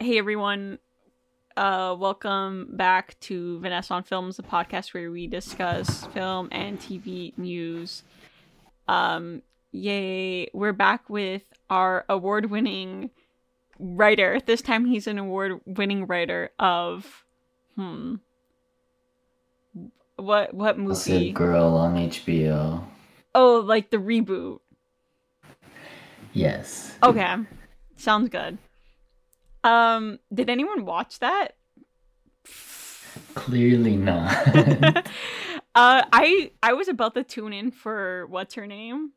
Hey everyone, uh, welcome back to Vanessa on Films, a podcast where we discuss film and TV news. Um, yay, we're back with our award-winning writer. This time he's an award-winning writer of, hmm, what what movie? Girl on HBO. Oh, like the reboot. Yes. Okay. Sounds good. Um, did anyone watch that? Clearly not. uh, I I was about to tune in for what's her name.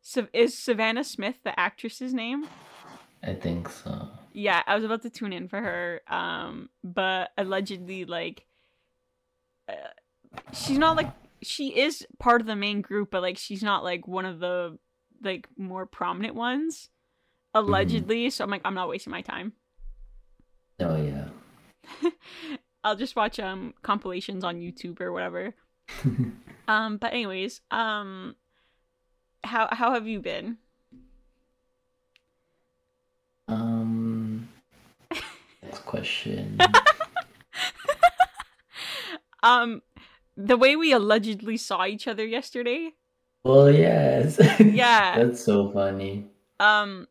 So is Savannah Smith the actress's name? I think so. Yeah, I was about to tune in for her. Um, but allegedly, like, uh, she's not like she is part of the main group, but like she's not like one of the like more prominent ones. Mm-hmm. Allegedly, mm-hmm. so I'm like, I'm not wasting my time. Oh yeah. I'll just watch um compilations on YouTube or whatever. um, but anyways, um, how how have you been? Um, next question. um, the way we allegedly saw each other yesterday. Well, yes. Yeah. That's so funny. Um.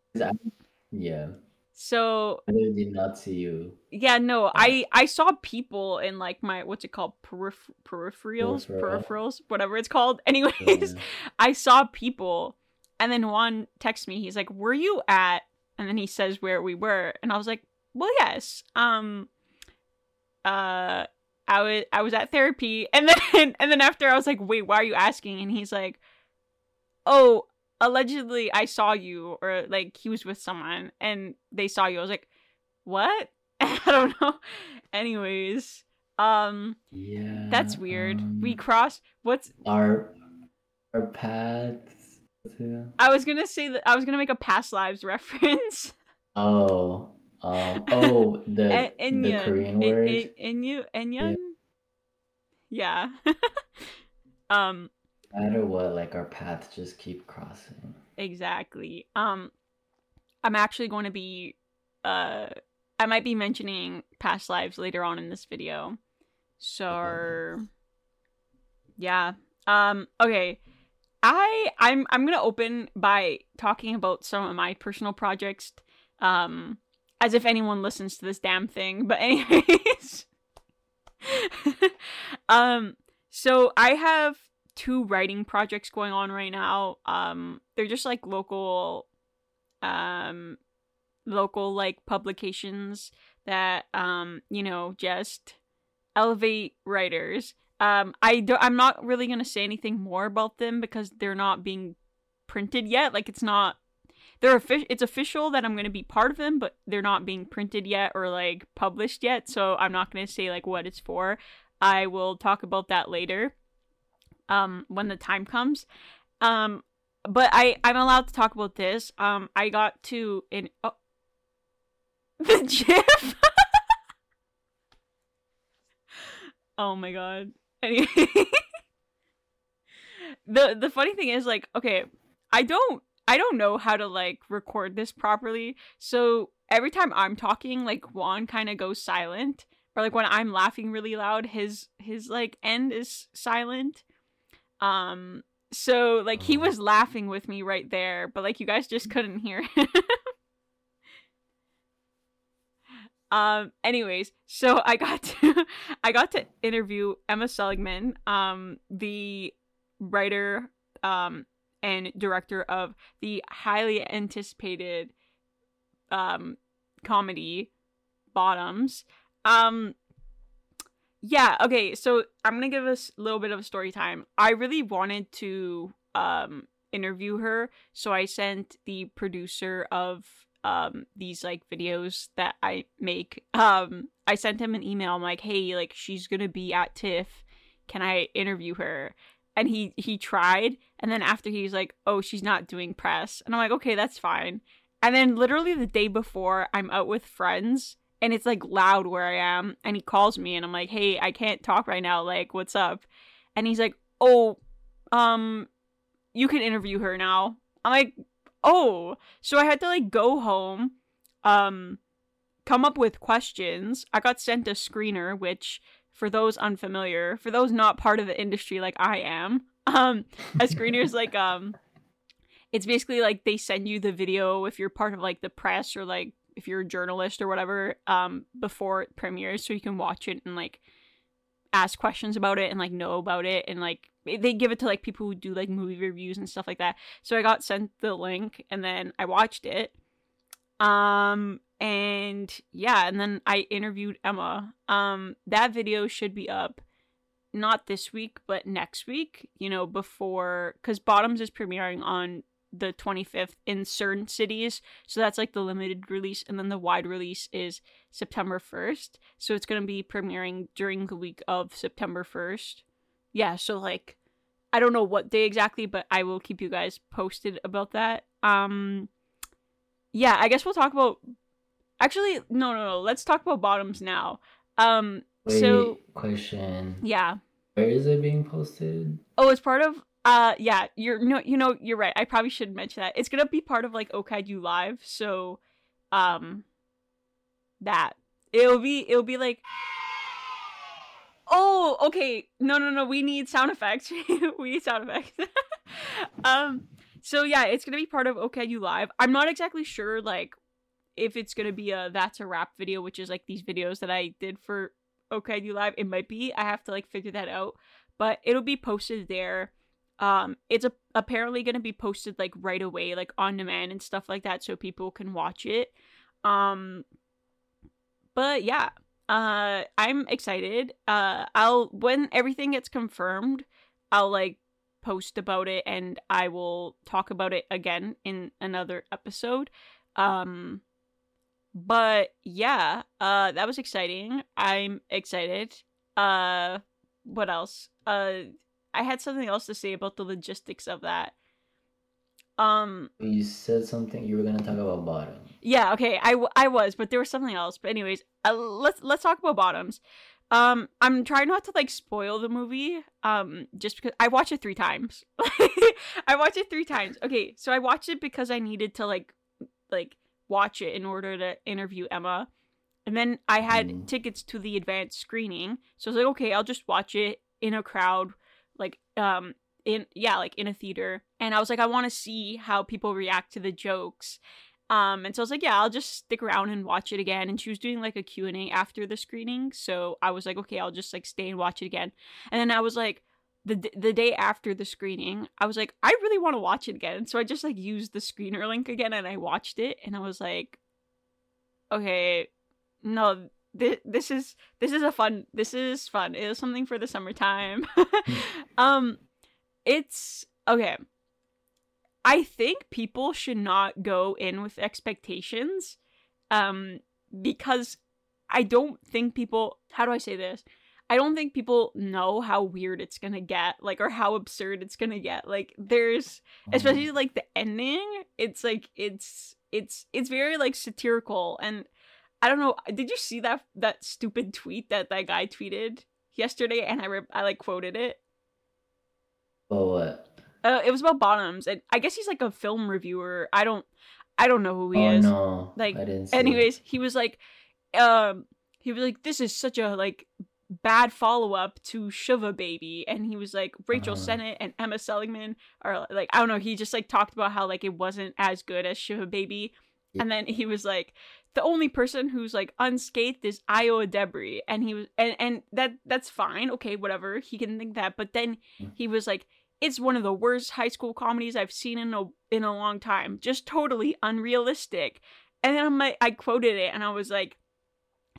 Yeah. So I did not see you. Yeah, no, I I saw people in like my what's it called Periph- peripherals, Peripheral. peripherals, whatever it's called. Anyways, yeah. I saw people, and then Juan texts me. He's like, "Were you at?" And then he says where we were, and I was like, "Well, yes." Um. Uh, I was I was at therapy, and then and then after I was like, "Wait, why are you asking?" And he's like, "Oh, allegedly I saw you or like he was with someone and they saw you. I was like, "What?" I don't know. Anyways, um yeah. That's weird. Um, we crossed what's our our paths. Yeah. I was to say that I was to make a past lives reference. Oh. Um, oh, the, the Korean word. Enya, Enya. Yeah. yeah. um matter what, like our paths just keep crossing. Exactly. Um, I'm actually going to be, uh, I might be mentioning past lives later on in this video. So, yeah. Um, okay. I I'm I'm gonna open by talking about some of my personal projects. Um, as if anyone listens to this damn thing. But anyways, um, so I have two writing projects going on right now. Um, they're just like local, um, local like publications that um, you know, just elevate writers. Um, I do, I'm not really gonna say anything more about them because they're not being printed yet. Like it's not they're official it's official that I'm to be part of them, but they're not being printed yet or like published yet, so I'm not to say like what it's for. I will talk about that later um when the time comes. Um but I I'm allowed to talk about this. Um I got to in oh, the GIF. oh my god. Anyway, the the funny thing is like okay, I don't I don't know how to like record this properly. So every time I'm talking, like Juan kind of goes silent, or like when I'm laughing really loud, his his like end is silent. Um, so like he was laughing with me right there, but like you guys just couldn't hear him. um anyways, so I got to I got to interview Emma Seligman, um the writer um and director of the highly anticipated um comedy Bottoms. Um yeah okay so i'm gonna give us a little bit of a story time. I really wanted to um interview her so i sent the producer of um these like videos that i make um i sent him an email i'm like hey like she's gonna be at tiff can i interview her? And he he tried and then after he's like oh she's not doing press and i'm like okay that's fine. And then literally the day before i'm out with friends and it's like loud where I am. And he calls me and I'm like, hey, I can't talk right now. Like, what's up? And he's like, oh, um, you can interview her now. I'm like, oh, so I had to like go home, um, come up with questions. I got sent a screener, which for those unfamiliar, for those not part of the industry like I am, um, a screener is like um, it's basically like they send you the video if you're part of like the press or like if you're a journalist or whatever um before it premieres so you can watch it and like ask questions about it and like know about it and like they give it to like people who do like movie reviews and stuff like that. So I got sent the link and then I watched it. Um and yeah, and then I interviewed Emma. Um that video should be up not this week but next week, you know, before cuz Bottoms is premiering on the 25th in certain cities. So that's like the limited release. And then the wide release is September 1st. So it's going to be premiering during the week of September 1st. Yeah. So like, I don't know what day exactly, but I will keep you guys posted about that. Um, yeah, I guess we'll talk about. Actually, no, no, no. Let's talk about bottoms now. Um, Wait, so question. Yeah. Where is it being posted? Oh, it's part of uh yeah, you're no you know, you're right. I probably should mention that. It's gonna be part of like Okaiju Live, so um that. It'll be it'll be like Oh, okay. No no no, we need sound effects. we need sound effects. um so yeah, it's gonna be part of Okaiju Live. I'm not exactly sure like if it's gonna be a that's a wrap video, which is like these videos that I did for Okaiju Live. It might be. I have to like figure that out. But it'll be posted there um it's a, apparently going to be posted like right away like on demand and stuff like that so people can watch it. Um but yeah uh i'm excited. Uh i'll when everything gets confirmed i'll like post about it and i will talk about it again in another episode. Um but yeah uh that was exciting. I'm excited. Uh what else? Uh I had something else to say about the logistics of that. Um, you said something. You were gonna talk about bottom. Yeah. Okay. I, w- I was, but there was something else. But anyways, uh, let's let's talk about bottoms. Um, I'm trying not to like spoil the movie. Um, just because I watched it three times. I watched it three times. Okay, so I watched it because I needed to like like watch it in order to interview Emma. And then I had mm. tickets to the advanced screening. So I was like, okay, I'll just watch it in a crowd like um in yeah like in a theater. And i was like i want to see how people react to the jokes. Um and so i was like yeah i'll just stick around and watch it again. And she was doing like a q&a after the screening. So i was like okay i'll just like stay and watch it again. And then i was like the the day after the screening i was like i really want to watch it again. So i just like used the screener link again and i watched it. And i was like okay no this, this is this is a fun this is fun. It is something for the summertime. Um it's okay. I think people should not go in with expectations um because i don't think people how do i say this? I don't think people know how weird it's gonna get like or how absurd it's gonna get. Like there's especially mm. like the ending it's like it's it's it's very like satirical. And I don't know. Did you see that that stupid tweet that that guy tweeted yesterday? And I re- I like quoted it. Oh what? Uh, it was about bottoms, and I guess he's like a film reviewer. I don't, I don't know who he oh, is. No, like, anyways, he was like, um, he was like, this is such a like bad follow up to Shiva Baby, and he was like Rachel uh Sennott and Emma Seligman are like I don't know. He just like talked about how like it wasn't as good as Shiva Baby, yeah. and then he was like the only person who's like unscathed is Ayo Edebiri, and he was and and that that's fine, okay, whatever. He can think that, but then mm. he was like, "It's one of the worst high school comedies I've seen in a in a long time. Just totally unrealistic." And then I'm like, I quoted it, and I was like,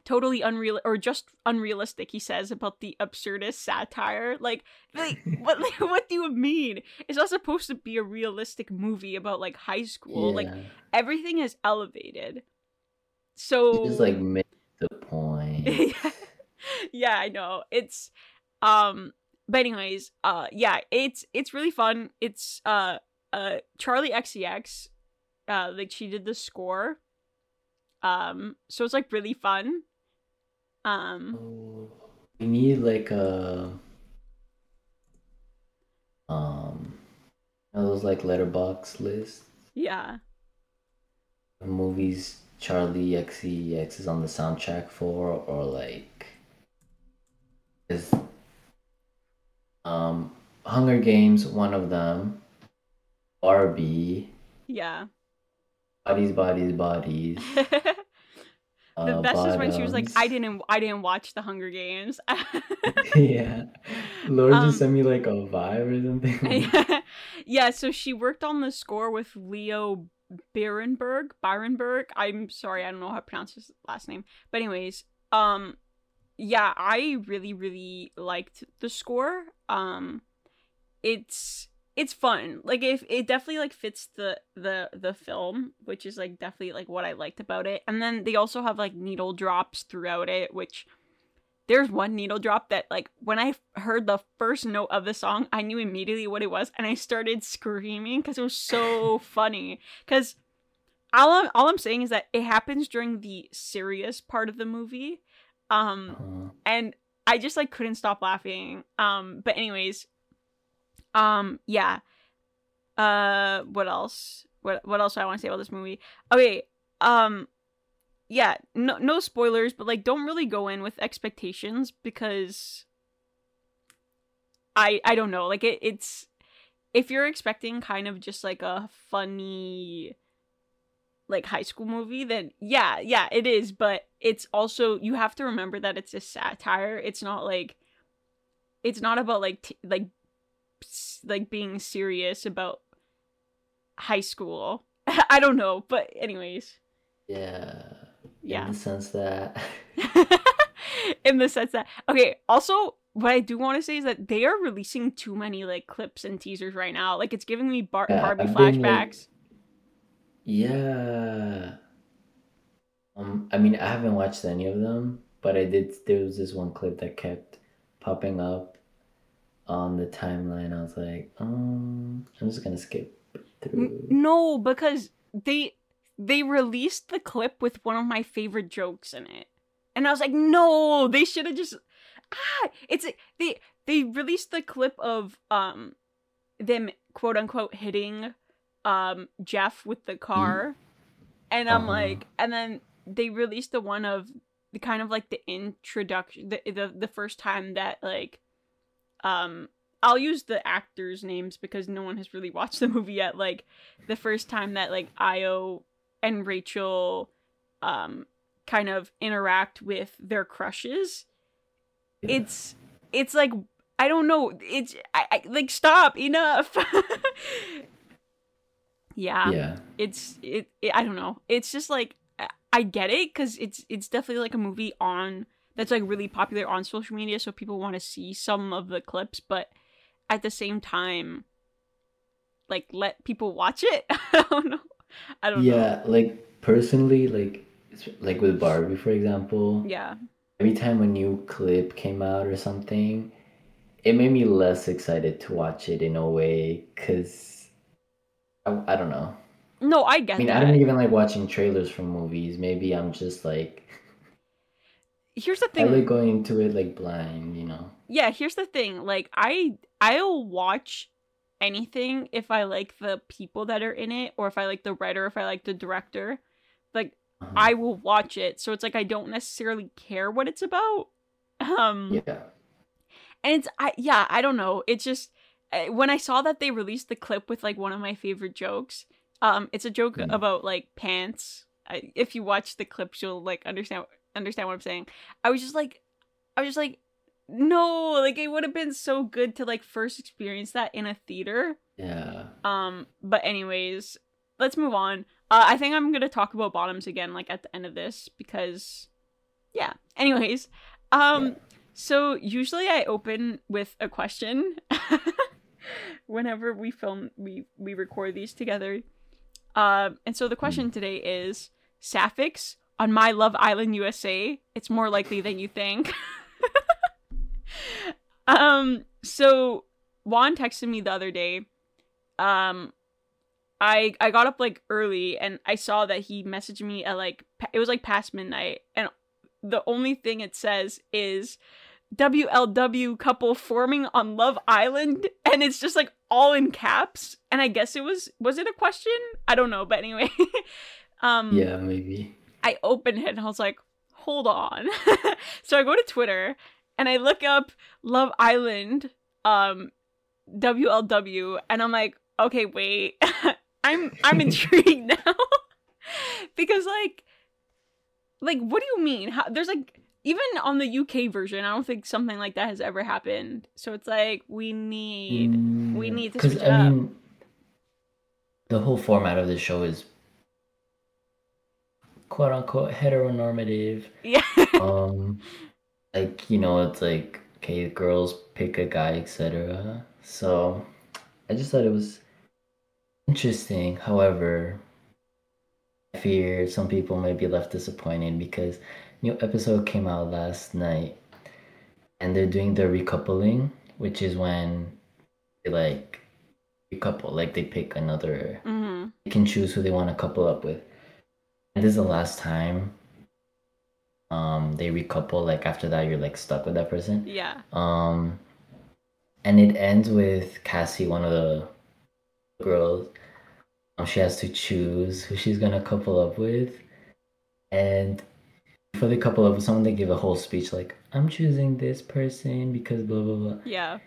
"Totally unreal or just unrealistic." He says about the absurdist satire. Like, like what? Like, what do you mean? It's not supposed to be a realistic movie about like high school. Yeah. Like everything is elevated so just like make the point. yeah, yeah, I know. It's um but anyways, uh yeah, it's it's really fun. It's uh uh Charli XCX uh like she did the score. Um so it's like really fun. Um oh, we need like a um those like Letterboxd lists Yeah. The movies Charli XCX is on the soundtrack for, or like is um Hunger Games one of them. Barbie. Yeah. Bodies, bodies, bodies. the uh, best is when she was like, "I didn't, I didn't watch the Hunger Games." yeah, Laura um, just sent me like a vibe or something. yeah, so she worked on the score with Leo Birenberg. Birenberg. I'm sorry, I don't know how to pronounce his last name. But anyways, um, yeah, I really, really liked the score. Um, it's it's fun. Like if it definitely like fits the the the film, which is like definitely like what I liked about it. And then they also have like needle drops throughout it, which there's one needle drop that like when I heard the first note of the song, I knew immediately what it was and I started screaming because it was so funny. Cause all I'm, all I'm saying is that it happens during the serious part of the movie. Um uh-huh. and I just like couldn't stop laughing. Um but anyways, um, yeah. Uh, what else? What what else do I want to say about this movie? Okay. Um, yeah. No no spoilers, but like, don't really go in with expectations because I I don't know. Like it it's if you're expecting kind of just like a funny like high school movie then yeah yeah it is but it's also you have to remember that it's a satire it's not like it's not about like t- like like being serious about high school. I don't know, but anyways. Yeah. Yeah. In the sense that in the sense that okay, also what I do want to say is that they are releasing too many like clips and teasers right now. Like it's giving me Bar- yeah, Barbie I've flashbacks. like, yeah. Um I mean I haven't watched any of them, but I did there was this one clip that kept popping up on the timeline, I was like, um, I'm just gonna skip through. No, because they they released the clip with one of my favorite jokes in it, and I was like, no, they should have just ah, it's they they released the clip of um them quote unquote hitting um Jeff with the car, and I'm uh-huh. like, and then they released the one of the kind of like the introduction, the the, the first time that like um I'll use the actors' names because no one has really watched the movie yet. Like the first time that like Ayo and Rachel um kind of interact with their crushes. Yeah. It's it's like I don't know. It's I, I like stop enough. yeah. Yeah. It's it, it I don't know. It's just like I get it cuz it's it's definitely like a movie on that's like really popular on social media so people want to see some of the clips but at the same time like let people watch it i don't know i don't yeah, know yeah like personally like like with barbie for example yeah every time a new clip came out or something it made me less excited to watch it in a way because I, I don't know no i get i mean that. i don't even like watching trailers for movies maybe i'm just like here's the thing. I like going into it like blind, you know. Yeah, here's the thing. Like I I'll watch anything if I like the people that are in it or if I like the writer, if I like the director. Like uh-huh. I will watch it. So it's like I don't necessarily care what it's about. Um Yeah. And it's I yeah, I don't know. It's just eh, when I saw that they released the clip with like one of my favorite jokes, um it's a joke mm. about like pants. I, if you watch the clips, you'll like understand understand what I'm saying. I was just like, I was just like, no, like it would have been so good to like first experience that in a theater. Yeah. Um, but anyways, let's move on. Uh, I think I'm gonna talk about bottoms again, like at the end of this, because, yeah. Anyways, um, yeah. so usually I open with a question. whenever we film, we we record these together. uh, and so the question mm. today is sapphics on my Love Island USA, it's more likely than you think. um, so Juan texted me the other day. Um, I I got up like early and I saw that he messaged me at like it was like past midnight, and the only thing it says is WLW couple forming on Love Island, and it's just like all in caps, and I guess it was was it a question? I don't know, but anyway. um Yeah, maybe. I opened it and I was like, hold on. so I go to Twitter and I look up Love Island um WLW and I'm like, okay, wait. I'm I'm intrigued now. because like like what do you mean? How, there's like even on the UK version, I don't think something like that has ever happened. So it's like we need we need to because switch I up. mean, the whole format of the show is quote unquote heteronormative. yeah. um, like you know, it's like okay, girls pick a guy, etc. So, I just thought it was interesting. However, I fear some people might be left disappointed because new episode came out last night, and they're doing the recoupling, which is when they like recouple, like they pick another hmm they can choose who they want to couple up with. And this is the last time um they recouple, like after that you're like stuck with that person. Yeah. Um and it ends with Cassie, one of the girls. Um, she has to choose who she's gonna couple up with. And for the couple up with someone, they give a whole speech like, I'm choosing this person because blah blah blah. Yeah.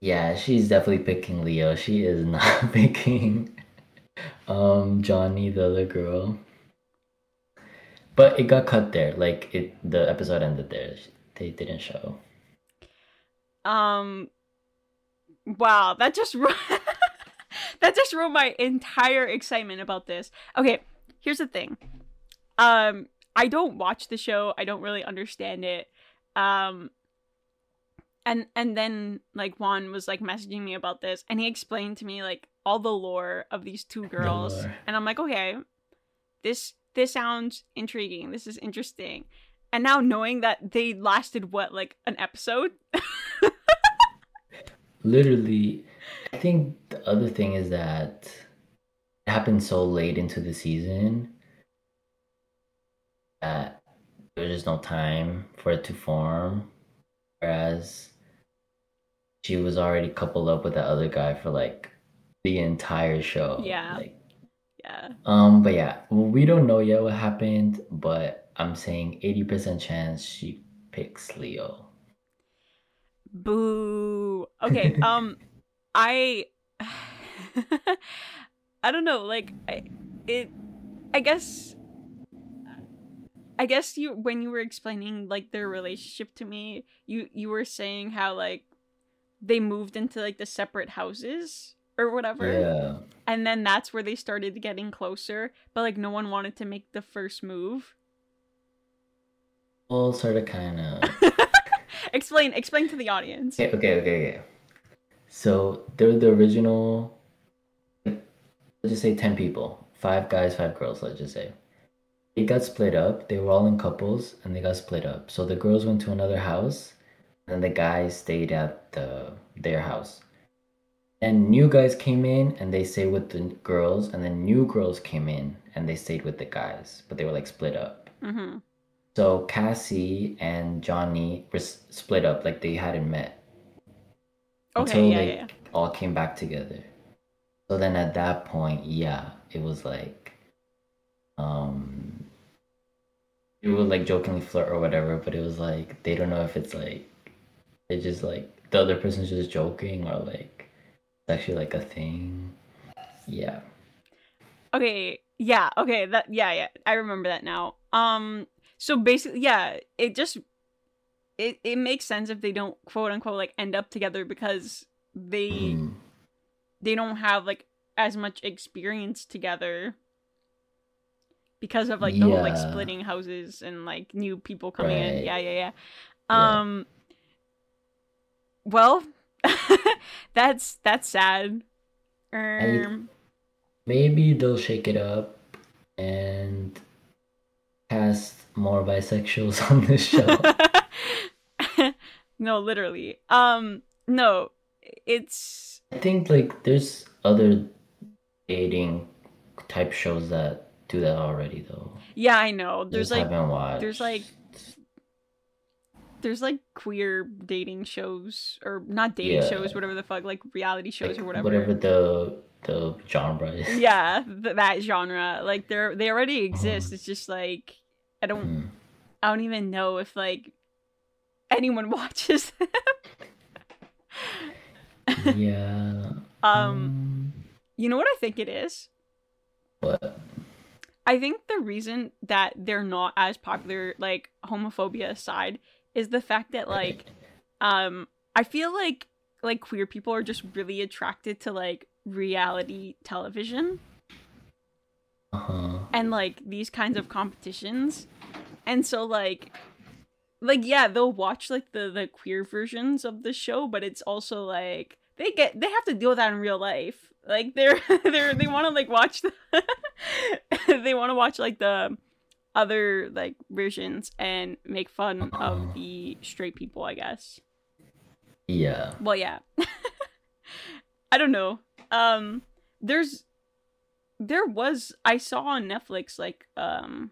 Yeah, she's definitely picking Leo. She is not picking um Johnny, the other girl. But it got cut there. Like it the episode ended there. They didn't show. Um wow, that just ru- that just ruined my entire excitement about this. Okay, here's the thing. Um I don't watch the show. I don't really understand it. Um and and then like Juan was like messaging me about this and he explained to me like all the lore of these two girls lore. and I'm like, "Okay, this this sounds intriguing. This is interesting." And now knowing that they lasted what like an episode? Literally, I think the other thing is that it happened so late into the season that there was just no time for it to form. Whereas she was already coupled up with that other guy for like the entire show. Yeah. Like, yeah. um, but yeah, we don't know yet what happened, but I'm saying 80% chance she picks Leo. Boo. Okay. Um, I, I don't know. Like, I, it, I guess, I guess you when you were explaining like their relationship to me, you you were saying how like they moved into like the separate houses or whatever, Yeah. and then that's where they started getting closer. But like no one wanted to make the first move. Well, sort of, kind of. explain, explain to the audience. Okay, okay, okay, okay. So they're the original. Let's just say ten people, five guys, five girls. Let's just say it got split up. They were all in couples, and they got split up. So the girls went to another house, and the guys stayed at the their house. And new guys came in, and they stayed with the girls, and then new girls came in, and they stayed with the guys, but they were like split up. Mm-hmm. So Cassie and Johnny were split up, like they hadn't met Okay. until yeah, they yeah. all came back together. So then at that point, yeah, it was like, um, it would like jokingly flirt or whatever, but it was like they don't know if it's like they just like the other person's just joking or like actually like a thing. Yeah. Okay, yeah, okay, that yeah, yeah. I remember that now. Um so basically yeah, it just it it makes sense if they don't quote unquote like end up together because they Mhm. they don't have like as much experience together because of like the whole like splitting houses and like new people coming in. Right. Yeah, yeah, yeah. Yeah. Um well, that's that's sad. Um Maybe they'll shake it up and cast more bisexuals on this show. no, literally. Um, no, it's I think like there's other dating type shows that do that already though. yeah, I know. There's like there's, like- there's like queer dating shows or not dating Yeah. shows, whatever the fuck, like reality shows or whatever. Whatever the the genre is. yeah, th- that genre. Like they're they already exist. It's just like I don't Mm. I don't even know if like anyone watches them. Yeah. um you know what I think it is? What? I think the reason that they're not as popular, like homophobia aside, is the fact that like um I feel like like queer people are just really attracted to like reality television Uh huh. and like these kinds of competitions. And so like like yeah, they'll watch like the the queer versions of the show, but it's also like they get they have to deal with that in real life. Like they're they're they want to like watch the they want to watch like the other like versions and make fun of the straight people, I guess. Yeah. Well, yeah. I don't know. Um there's there was I saw on Netflix like um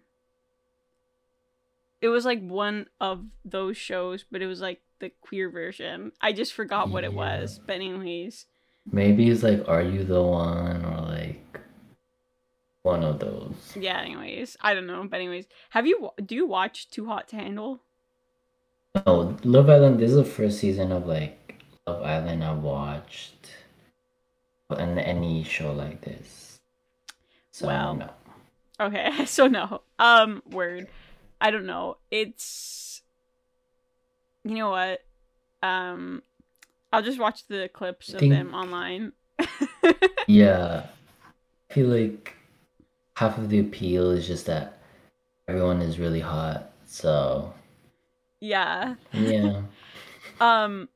it was like one of those shows, but it was like the queer version. I just forgot what it was. But anyways, Maybe it's like, are you the one, or like one of those. yeah, anyways. I don't know, but anyways. Have you do you watch Too Hot to Handle? No, Love Island. This is the first season of like Love Island I've watched, and any show like this. So Wow. no. Okay, so no. Um word. I don't know. It's you know what? Um I'll just watch the clips of Think- them online. Yeah, I feel like half of the appeal is just that everyone is really hot. So yeah. yeah, Um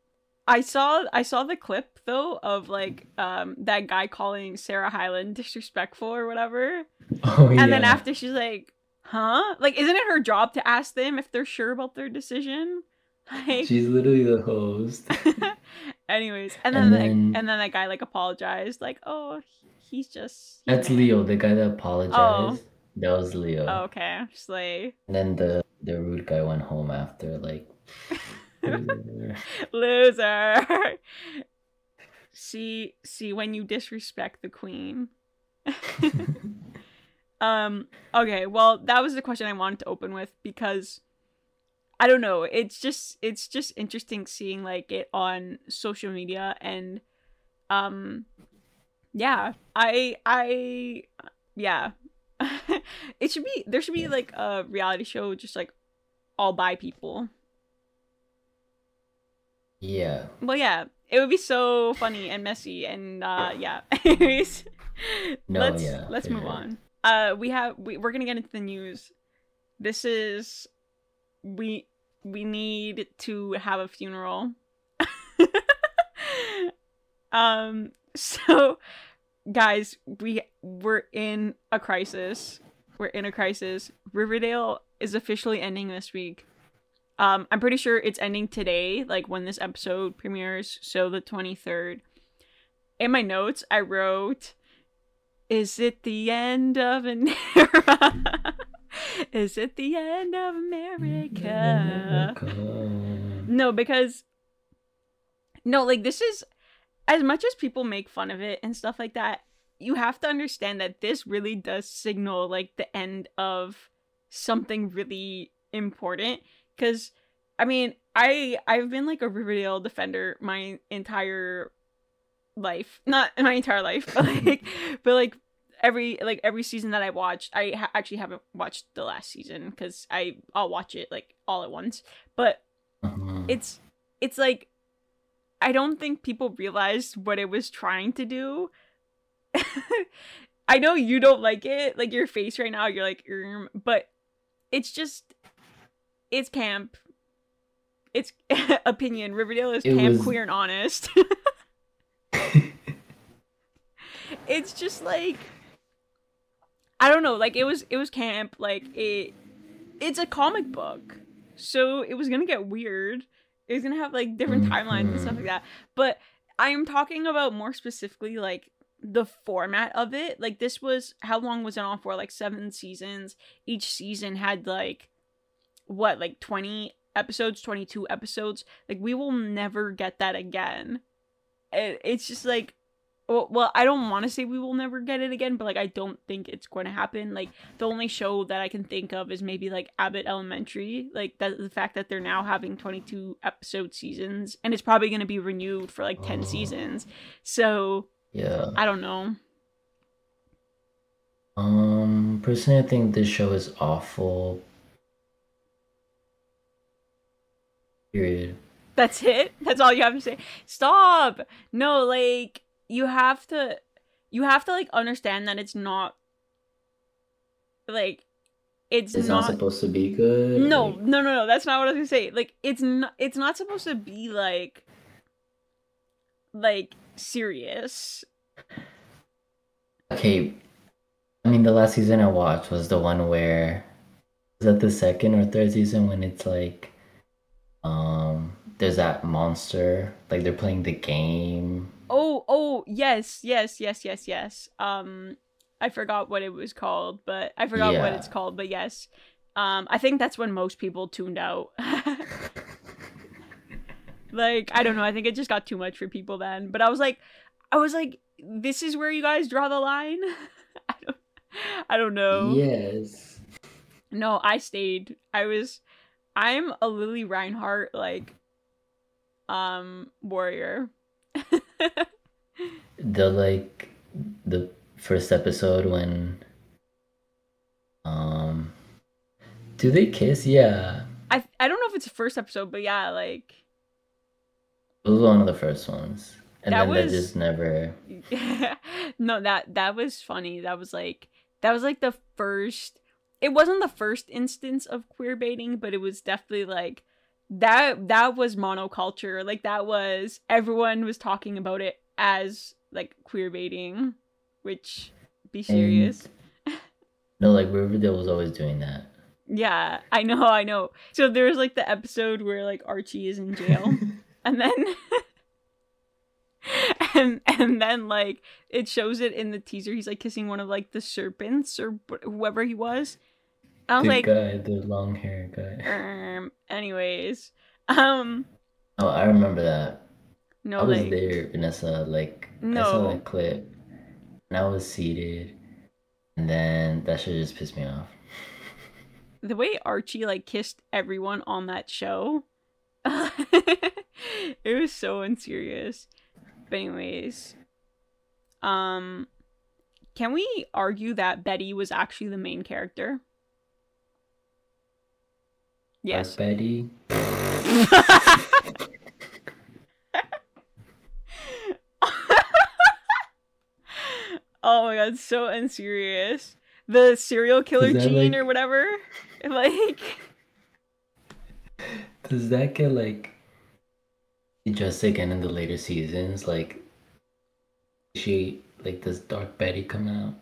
I saw I saw the clip though of like um that guy calling Sarah Hyland disrespectful or whatever. oh yeah. And then after she's like, "Huh?" Like isn't it her job to ask them if they're sure about their decision? Like she's literally the host. Anyways, and then, And the- then- and then that guy like apologized, like, "Oh, he's just." he That's can't." Leo, the guy that apologized. That was Leo. Oh, okay, slay. And then the the rude guy went home after like. Loser. see, see when you disrespect the queen. um. Okay. Well, that was the question I wanted to open with because I don't know. It's just it's just interesting seeing like it on social media and um yeah i i yeah. It should be there should be like a reality show just like all by people. Yeah. well yeah it would be so funny and messy and uh yeah. Anyways No, let's yeah, let's move sure. on. Uh we have we, we're gonna get into the news. This is we we need to have a funeral. Um so guys we we're in a crisis. We're in a crisis. Riverdale is officially ending this week. Um i'm pretty sure it's ending today like when this episode premieres so the 23rd in my notes i wrote is it the end of an era? Is it the end of america. No, because no, like this is as much as people make fun of it and stuff like that, you have to understand that this really does signal like the end of something really important cuz I mean, I I've been like a Riverdale defender my entire life. Not my entire life, but like but like every like every season that I watched, I ha- actually haven't watched the last season cuz I I'll watch it like all at once. But Uh-huh. it's it's like I don't think people realized what it was trying to do. I know you don't like it, like your face right now, you're like, "Erm," but it's just it's camp. It's opinion. Riverdale is It camp, was- queer, and honest. it's just like I don't know, like it was it was camp, like it it's a comic book. So it was gonna get weird. It was gonna have like different timelines and stuff like mm-hmm. that. But I'm talking about more specifically like the format of it. Like this was how long was it on for? Like seven seasons. Each season had like what, like twenty episodes, 22 episodes. Like we will never get that again. It, it's just like well, well I don't want to say we will never get it again, but like I don't think it's going to happen. Like the only show that I can think of is maybe like Abbott Elementary. Like that the fact that they're now having 22 episode seasons and it's probably going to be renewed for like 10 Oh. seasons. So, Yeah. I don't know. Um, personally, I think this show is awful. Period. That's it. That's all you have to say. Stop. No, like you have to you have to like understand that it's not like it's, It's not, not supposed to be good. No, like- no, no, no. That's not what I was gonna say. Like it's not it's not supposed to be like like serious. Okay. I mean, the last season I watched was the one where is that the second or third season when it's like, um, there's that monster like they're playing the game. Oh, oh, yes, yes, yes, yes, yes. Um I forgot what it was called, but I forgot what it's called, but yes. Um I think that's when most people tuned out. like, I don't know, I think it just got too much for people then. But I was like I was like this is where you guys draw the line? I don't I don't know. Yes. No, I stayed. I was I'm a Lili Reinhart like um warrior. The like the first episode when um do they kiss? Yeah. I I don't know if it's the first episode, but yeah, like It was one of the first ones. And That then was- that just never no, that that was funny. That was like that was like the first it wasn't the first instance of queer baiting, but it was definitely like that that was monoculture. Like that was everyone was talking about it as like queer baiting, which be serious. No, like Riverdale was always doing that. Yeah, I know, I know. So there's like the episode where like Archie is in jail. and then and and then like it shows it in the teaser he's like kissing one of like the serpents or whoever he was i was the like guy, the long hair guy. um anyways um Oh, I remember that. no I was like there, Vanessa. Like I saw No. that clip, and I was seated, and then that shit just pissed me off. the way archie like kissed everyone on that show it was so unserious but anyways um can we argue that betty was actually the main character yes Betty. oh my god, so unserious. The serial killer gene like- or whatever. Like Does that get like just again in the later seasons? Like, she like does Dark Betty come out?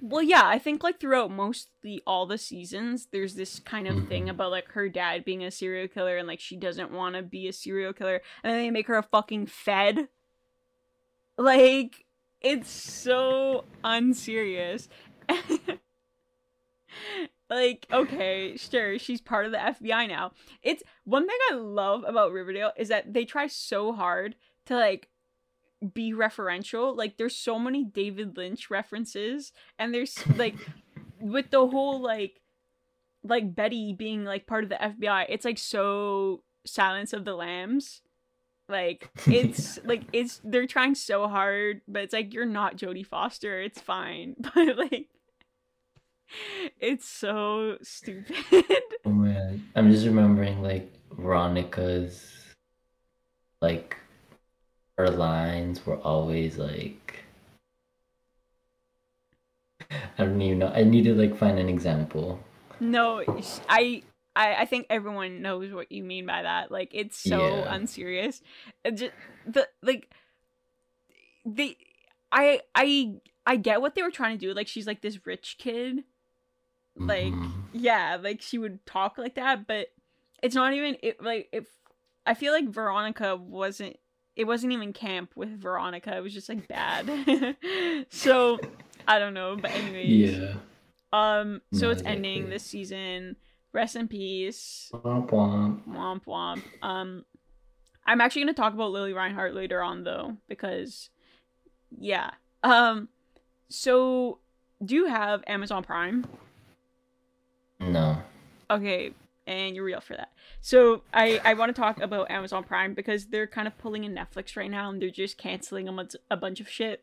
Well, yeah, I think like throughout mostly all the seasons, there's this kind of thing Mhm. about like her dad being a serial killer and like she doesn't want to be a serial killer, and then they make her a fucking fed. Like, it's so unserious. like, okay, sure, she's part of the FBI now. It's one thing I love about Riverdale is that they try so hard to like be referential. Like there's so many David Lynch references and there's like with the whole like like Betty being like part of the FBI, it's like so Silence of the Lambs. Like it's like it's they're trying so hard, but it's like you're not Jodie Foster, it's fine. But like it's so stupid. Oh man, I'm just remembering like Veronica's like her lines were always like I don't even know. I need to like find an example. No, I, I, I think everyone knows what you mean by that. Like, it's so Yeah. unserious. It just the like, the, I, I, I get what they were trying to do. Like, she's like this rich kid. Like, Mhm. yeah, like she would talk like that, but it's not even it. Like, if I feel like Veronica wasn't. It wasn't even camp with Veronica. It was just like bad. so I don't know, but anyways. yeah. Um, so No, it's ending this season. rest in peace. Womp womp. Womp womp. Um, I'm actually gonna talk about Lili Reinhart later on though, because yeah. Um, so do you have Amazon Prime? No. Okay, and you're real for that. So I I want to talk about Amazon Prime because they're kind of pulling in Netflix right now, and they're just canceling a bunch a bunch of shit.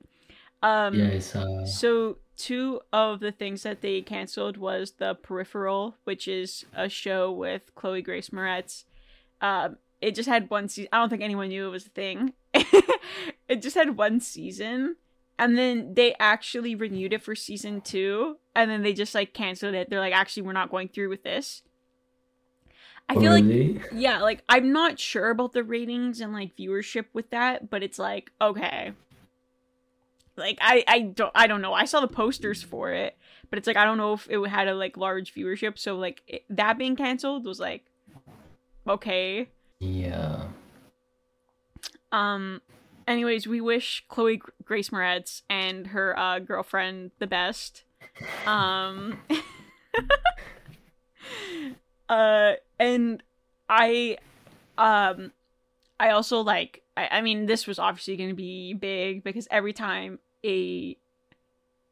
Um, Yeah, saw. So two of the things that they canceled was the Peripheral, which is a show with Chloe Grace Moretz. Um, it just had one season. I don't think anyone knew it was a thing. it just had one season, and then they actually renewed it for season two, and then they just like canceled it. They're like, actually, we're not going through with this. I feel like yeah, like I'm not sure about the ratings and like viewership with that, but it's like okay. Like I I don't I don't know. I saw the posters for it, but it's like I don't know if it had a like large viewership. So like it, that being canceled was like okay. Yeah. Um anyways, we wish Chloe Grace Moretz and her uh girlfriend the best. Um uh and I um I also like I, I mean this was obviously going to be big because every time a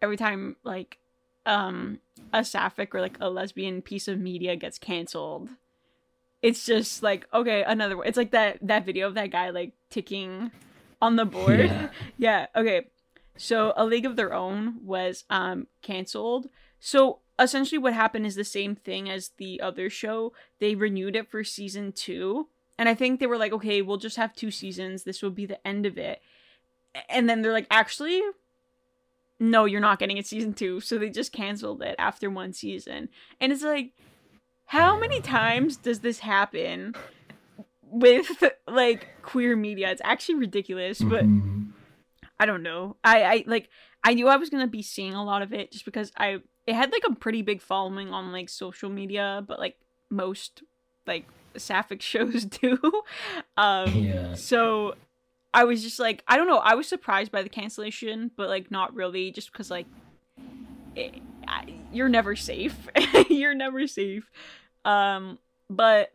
every time like um a sapphic or like a lesbian piece of media gets canceled it's just like okay another one it's like that that video of that guy like ticking on the board. Yeah. yeah okay. So a league of their own was um canceled. So essentially what happened is the same thing as the other show. They renewed it for season two and i think they were like okay we'll just have two seasons. This will be the end of it. And then they're like actually no you're not getting it season two. So they just canceled it after one season. And it's like how many times does this happen with like queer media? It's actually ridiculous but Mhm. I don't know. I I like I knew I was gonna be seeing a lot of it just because I it had like a pretty big following on like social media, but like most like sapphic shows do. um Yeah. so I was just like I don't know, I was surprised by the cancellation, but like not really just because like it, I, you're never safe. you're never safe. Um but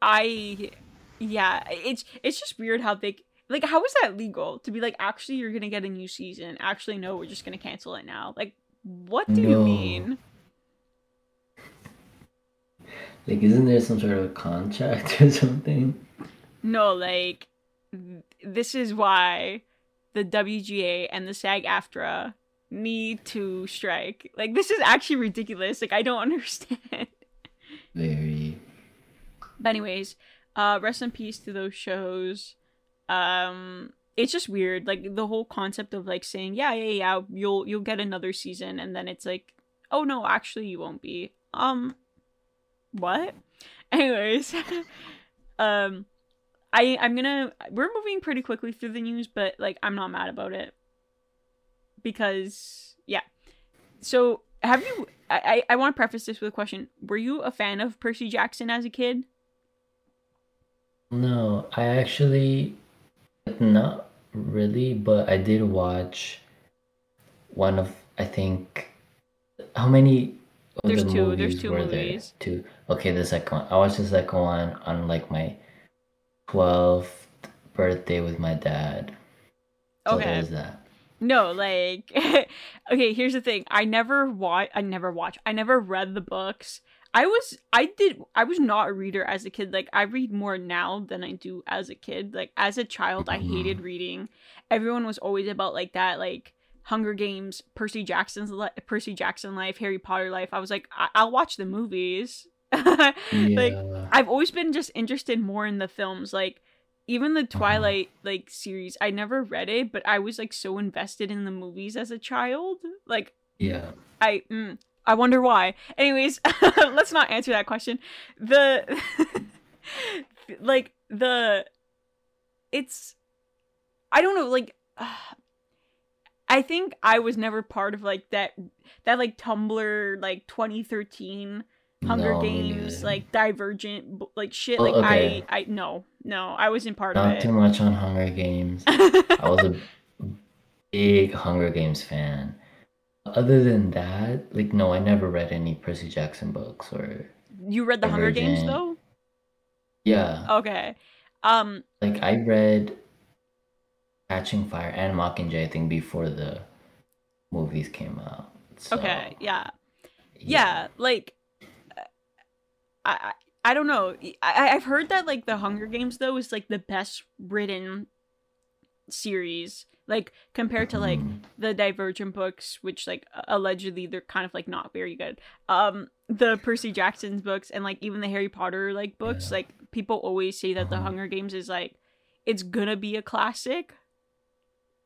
I yeah, it's it's just weird how they like how is that legal to be like actually you're gonna get a new season actually no we're just gonna cancel it now like what do you mean Like, isn't there some sort of contract or something? no like this is why the WGA and the SAG AFTRA need to strike like this is actually ridiculous like I don't understand Very. But anyways, uh rest in peace to those shows. Um it's just weird like the whole concept of like saying yeah yeah yeah you'll you'll get another season and then it's like oh no actually you won't be. Um what? Anyways, um I I'm to we're moving pretty quickly through the news but like I'm not mad about it. Because yeah. So, have you I, I, I want to preface this with a question. Were you a fan of Percy Jackson as a kid? No, I actually not really, but I did watch one of I think how many of There's the two- there's movies two were movies. there? Two. Okay, the second one. I watched the second one on like my twelfth birthday with my dad. So Okay. there's that. No, like okay, here's the thing. I never watch I never watch. I never read the books. I was I did I was not a reader as a kid. Like I read more now than I do as a kid. Like as a child I Mhm. hated reading. Everyone was always about like that like Hunger Games, Percy Jackson's li- Percy Jackson life, Harry Potter life. I was like I- I'll watch the movies. like I've always been just interested more in the films. Like even the Twilight like series, I never read it, but I was like so invested in the movies as a child. Like Yeah. I mm, I wonder why. Anyways, let's not answer that question. The like the it's I don't know like I think I was never part of like that that like Tumblr like 2013 Hunger No, Games like Divergent like shit Oh, like okay. I I no no I wasn't part Not of it. Not too much on Hunger Games. I was a big Hunger Games fan. Other than that, like no, I never read any Percy Jackson books or You read the Hunger Games though? yeah. Okay. Um Like I read Catching Fire and Mockingjay I think before the movies came out. So, okay, yeah. Yeah, like uh, I I, I don't know. I I've heard that like the Hunger Games though is like the best written series like compared to like the Divergent books which like allegedly they're kind of like not very good. Um the Percy Jackson's books and like even the Harry Potter like books Yeah. like people always say that the Uh-huh. Hunger Games is like it's gonna be a classic.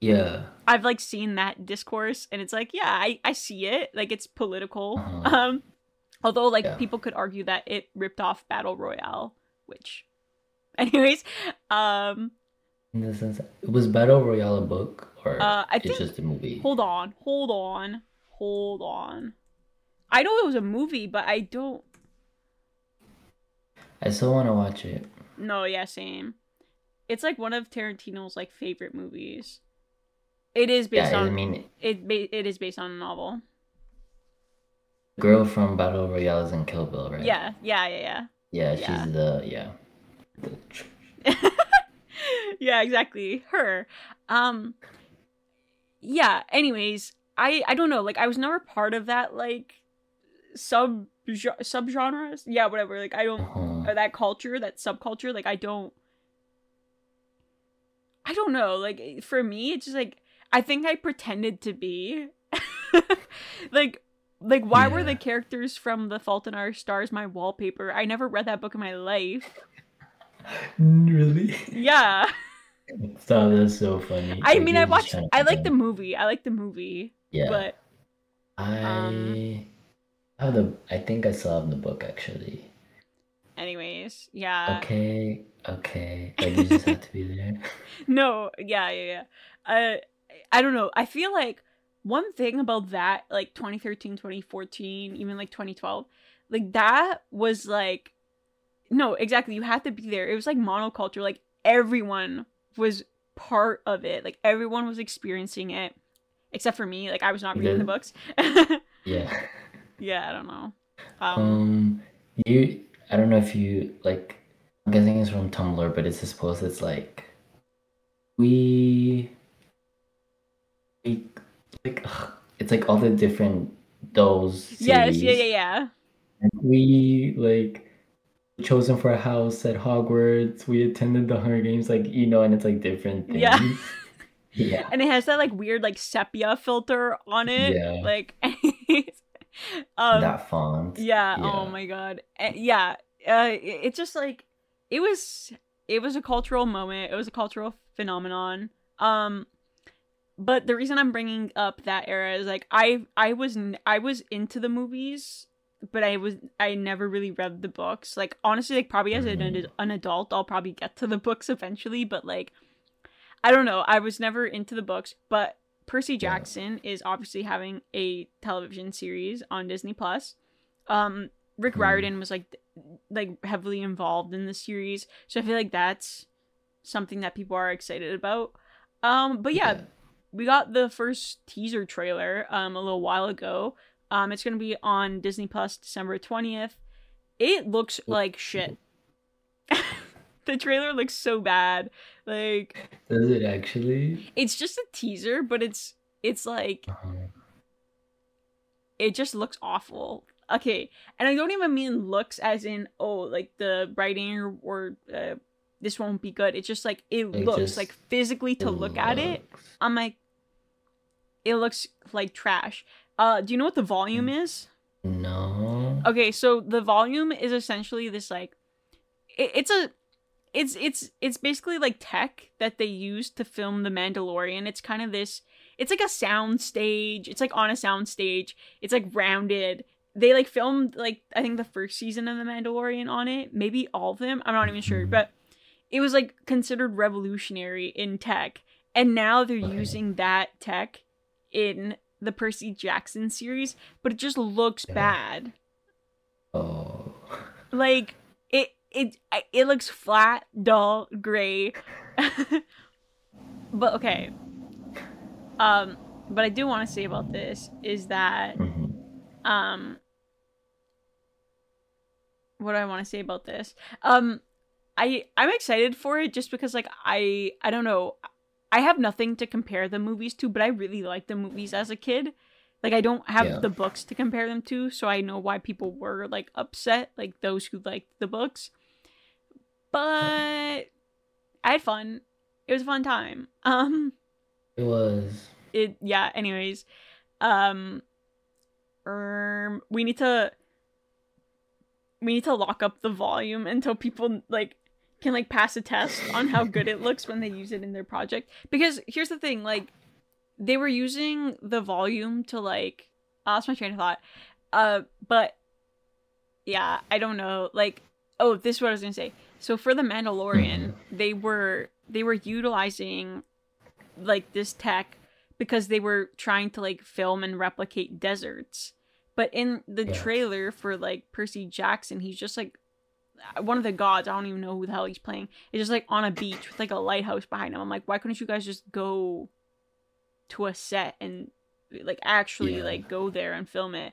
Yeah. I've like seen that discourse and it's like, yeah, I, I see it. Like it's political. Uh-huh. Um although like Yeah. people could argue that it ripped off Battle Royale, which anyways, um In the sense, it was Battle Royale a book or uh I it's think just a movie? hold on, hold on, hold on. I know it was a movie, but I don't I still want to watch it. no, yeah, same. It's like one of Tarantino's like favorite movies. It is based yeah, on I mean, it it is based on a novel. girl from Battle Royale is in Kill Bill, right? Yeah, yeah, yeah, yeah. Yeah, Yeah. she's the yeah. The yeah, exactly. Her. Um Yeah, anyways, I I don't know, like I was never part of that like sub subgenres. Yeah, whatever. Like I don't uh-huh. or that culture, that subculture, like I don't I don't know. Like for me, it's just like I think I pretended to be like like why were the characters from The Fault in Our Stars my wallpaper? I never read that book in my life. Really? Yeah. Stop, that's so funny. I Like, mean, I watched. I like the movie. I like the movie, Yeah. but I um, have the. I think I still have the book actually. anyways, yeah. Okay, okay. Like you just have to be there. No, yeah, yeah, yeah. Uh, I don't know. I feel like one thing about that, like 2013, 2014, even like 2012, like that was like, no, exactly. You had to be there. It was like monoculture. Like everyone was part of it. Like everyone was experiencing it, except for me. Like I was not reading the books. Yeah. yeah, I don't know. Um, Um, you. I don't know if you like. I'm guessing it's from Tumblr, but it's post that's like, we. We like. ugh, it's like all the different those. yes, yeah, series. yeah, yeah. Like, we like chosen for a house at Hogwarts. We attended the Hunger Games, like you know, and it's like different things. Yeah. yeah. and it has that like weird like sepia filter on it Yeah. like um that font. yeah, yeah. oh my god Eh, yeah uh it, it's just like it was it was a cultural moment it was a cultural phenomenon um but the reason i'm bringing up that era is like i i was I was into the movies but i was i never really read the books like honestly like probably as an, Mhm. an adult i'll probably get to the books eventually but like i don't know i was never into the books but percy jackson is obviously having a television series on disney plus um rick Mhm. riordan was like like heavily involved in the series so i feel like that's something that people are excited about um but yeah, we got the first teaser trailer um a little while ago. Um it's going to be on Disney Plus December 20th. It looks like shit. the trailer looks so bad. Like Does it actually? it's just a teaser, but it's it's like Uh-huh. it just looks awful. Okay, and I don't even mean looks as in oh like the writing or, or uh, this won't be good. It's just like it Like, looks just like physically to look at it. I'm like, it looks like trash. Uh, do you know what the volume is? No. Okay, so the volume is essentially this like, it, it's a, it's it's it's basically like tech that they use to film The Mandalorian. It's kind of this. It's like a sound stage. It's like on a sound stage. It's like rounded. They like filmed like I think the first season of The Mandalorian on it. Maybe all of them. I'm not even sure, Mhm. but it was like considered revolutionary in tech. And now they're Okay. using that tech in the Percy Jackson series, but it just looks Yeah. bad Oh. like it it it looks flat dull gray but okay um but I do want to say about this is that Mhm. um what do I want to say about this? Um I I'm excited for it just because like I I don't know. I have nothing to compare the movies to, but I really liked the movies as a kid. Like I don't have Yeah. the books to compare them to, so I know why people were like upset, like those who liked the books. But I had fun. It was a fun time. Um It was. it yeah anyways um um we need to we need to lock up the volume until people like can like pass a test on how good it looks when they use it in their project. Because here's the thing like they were using the volume to like uh, that's my train of thought. Uh but yeah i don't know. Like oh this is what i was gonna say. So for the mandalorian they were they were utilizing like this tech because they were trying to like film and replicate deserts. But in the Yeah. trailer for like Percy Jackson, he's just like one of the gods. I don't even know who the hell he's playing. It's just like on a beach with like a lighthouse behind him. I'm like, why couldn't you guys just go to a set and like actually Yeah. like go there and film it?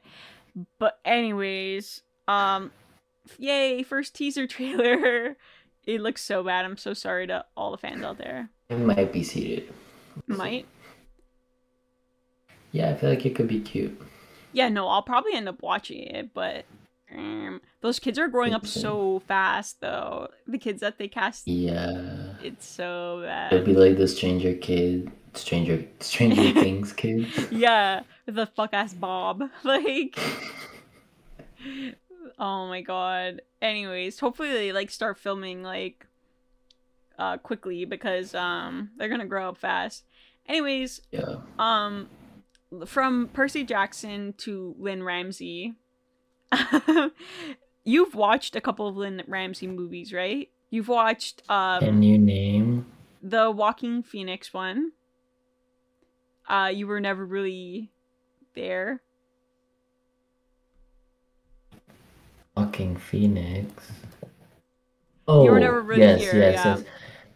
But anyways, um, yay! First teaser trailer. It looks so bad. I'm so sorry to all the fans out there. It might be seated. Might. Yeah, I feel like it could be cute. Yeah, no, I'll probably end up watching it, but those kids are growing up so fast, though. The kids that they cast, Yeah. it's so bad. It'd be like the Stranger Kid, Stranger Stranger Things kids. Yeah, with the fuck ass Bob. Like, oh my god. Anyways, hopefully they like start filming like uh quickly because um they're gonna grow up fast. Anyways, Yeah. um from Percy Jackson to Lynne Ramsay. You've watched a couple of Lynne Ramsay movies, right? You've watched um Can you name? the Walking Phoenix one. Uh you were never really there. Walking Phoenix. Oh, you were never really yes, here, yes, yeah.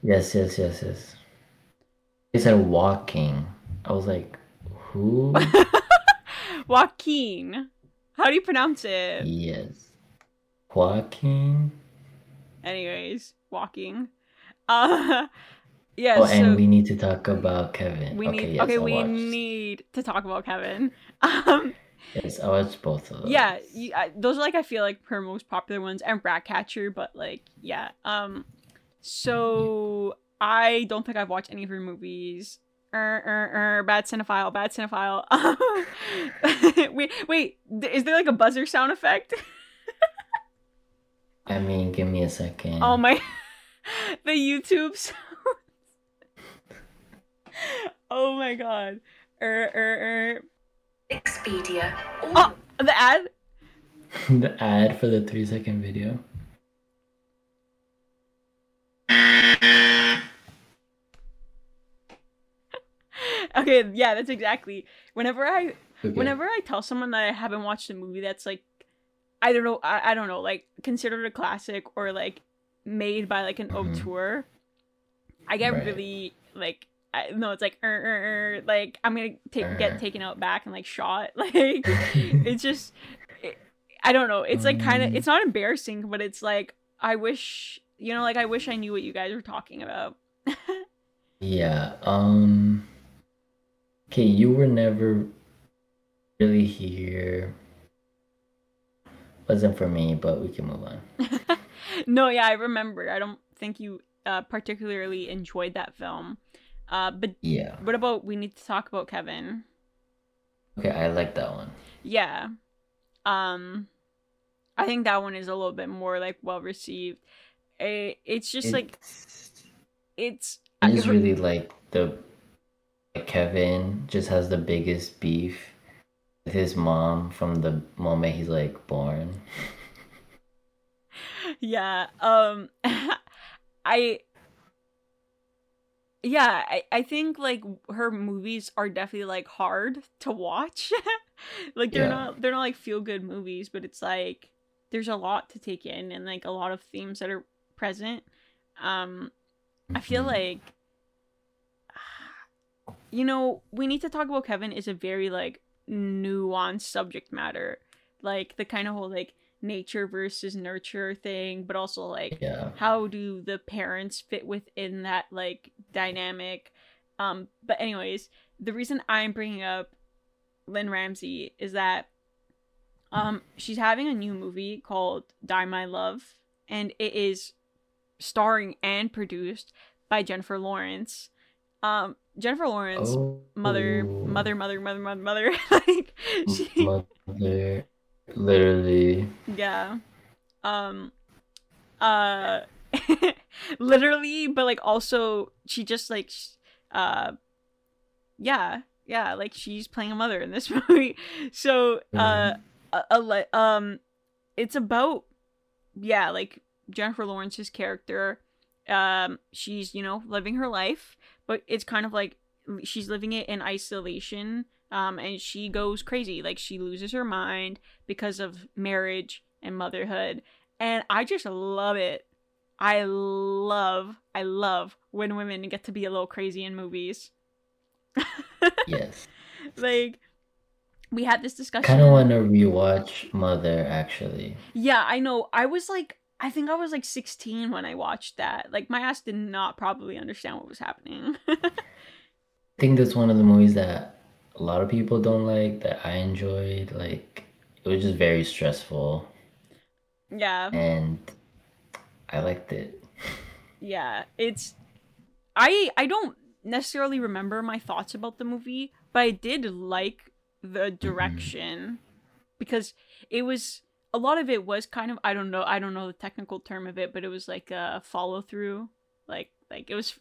yes, yes, yes, yes, yes. They said walking. I was like, who? Joaquin. How do you pronounce it? yes, Joaquin. Anyways, walking. Uh yeah, Oh, so and we need to talk about Kevin. we okay, need yes, okay, I we watched. need to talk about Kevin. Um Yes, I watched both of those. yeah, y- I- those are like I feel like her most popular ones and Ratcatcher, but like yeah. Um so I don't think I've watched any of her movies. Er, er, er, bad cinephile, bad cinephile. wait, wait, is there like a buzzer sound effect? I mean, give me a second. Oh my, the YouTube sounds. oh my god. Er, er, er. Expedia. Oh, the ad. the ad for the three second video. Okay, yeah, that's exactly. Whenever I Okay. whenever I tell someone that I haven't watched a movie that's like I don't know I, I don't know like considered a classic or like made by like an Mhm. auteur, I get Right. really like I, no, it's like er, er, er, like I'm gonna take get taken out back and like shot like it's just it, I don't know it's like kind of Mm. it's not embarrassing but it's like I wish you know like I wish I knew what you guys were talking about. Yeah. Um. Okay, you were never really here. Wasn't for me, but we can move on. no, yeah, I remember. I don't think you uh, particularly enjoyed that film. Uh, but Yeah. what about we need to talk about Kevin? Okay, I like that one. Yeah. Um I think that one is a little bit more like well received. It, it's just like It's- it's I just really like the Kevin just has the biggest beef with his mom from the moment he's like born. yeah. Um I yeah, I, I think like her movies are definitely like hard to watch. like they're Yeah. not they're not like feel good movies, but it's like there's a lot to take in and like a lot of themes that are present. Um I feel Mhm. like you know, we need to talk about Kevin is a very like nuanced subject matter. Like the kind of whole like nature versus nurture thing, but also like Yeah. how do the parents fit within that like dynamic um but anyways the reason i'm bringing up lynne ramsay is that um she's having a new movie called die my love and it is starring and produced by jennifer lawrence um jennifer lawrence Oh. mother mother mother mother mother mother like she Mother. Literally. Yeah. Um uh literally but like also she just like uh yeah, yeah, like she's playing a mother in this movie. So uh a, a, um it's about yeah, like Jennifer Lawrence's character um she's, you know, living her life, but it's kind of like she's living it in isolation um and she goes crazy. Like she loses her mind because of marriage and motherhood. And i just love it. I love i love when women get to be a little crazy in movies. Yes. like we had this discussion Kind of want to rewatch Mother, actually. yeah i know. I was like i think i was like 16 when i watched that. Like my ass did not probably understand what was happening. I think that's one of the movies that a lot of people don't like, that I enjoyed. Like, it was just very stressful, yeah. And I liked it. yeah it's i i don't necessarily remember my thoughts about the movie but i did like the mm-hmm. direction because it was a lot of it was kind of i don't know i don't know the technical term of it but it was like a follow through like like it was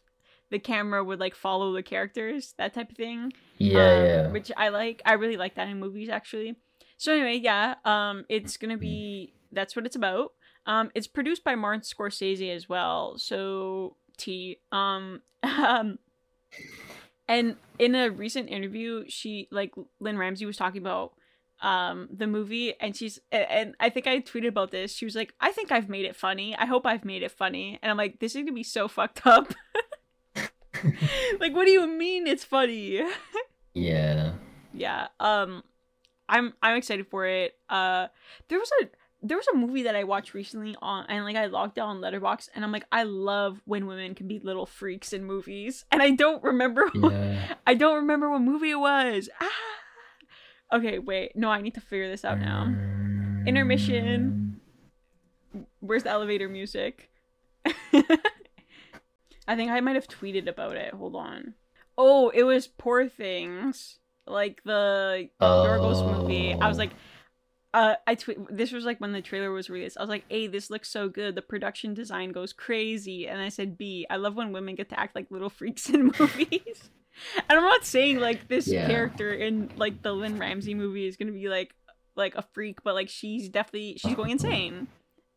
the camera would like follow the characters that type of thing Yeah, um, yeah. which I like. I really like that in movies actually. So anyway, yeah, um, it's gonna be that's what it's about. Um, it's produced by Martin Scorsese as well. So T. Um, um, and in a recent interview, she like Lynne Ramsay was talking about um the movie and she's and I think I tweeted about this. She was like, I think I've made it funny. I hope I've made it funny. And I'm like, this is gonna be so fucked up. like, what do you mean it's funny? Yeah. yeah um i'm i'm excited for it uh there was a there was a movie that i watched recently on and like i logged on letterboxd and i'm like i love when women can be little freaks in movies and i don't remember what, i don't remember what movie it was ah! Okay wait no i need to figure this out now Intermission. where's the elevator music i think i might have tweeted about it hold on oh it was poor things like the Yorgos movie. I was Oh. like, uh, I tweet. This was like when the trailer was released. I was like, "A, this looks so good. The production design goes crazy." And I said, "B, I love when women get to act like little freaks in movies." And I'm not saying like this Yeah. character in like the Lynne Ramsay movie is gonna be like like a freak, but like she's definitely she's going insane.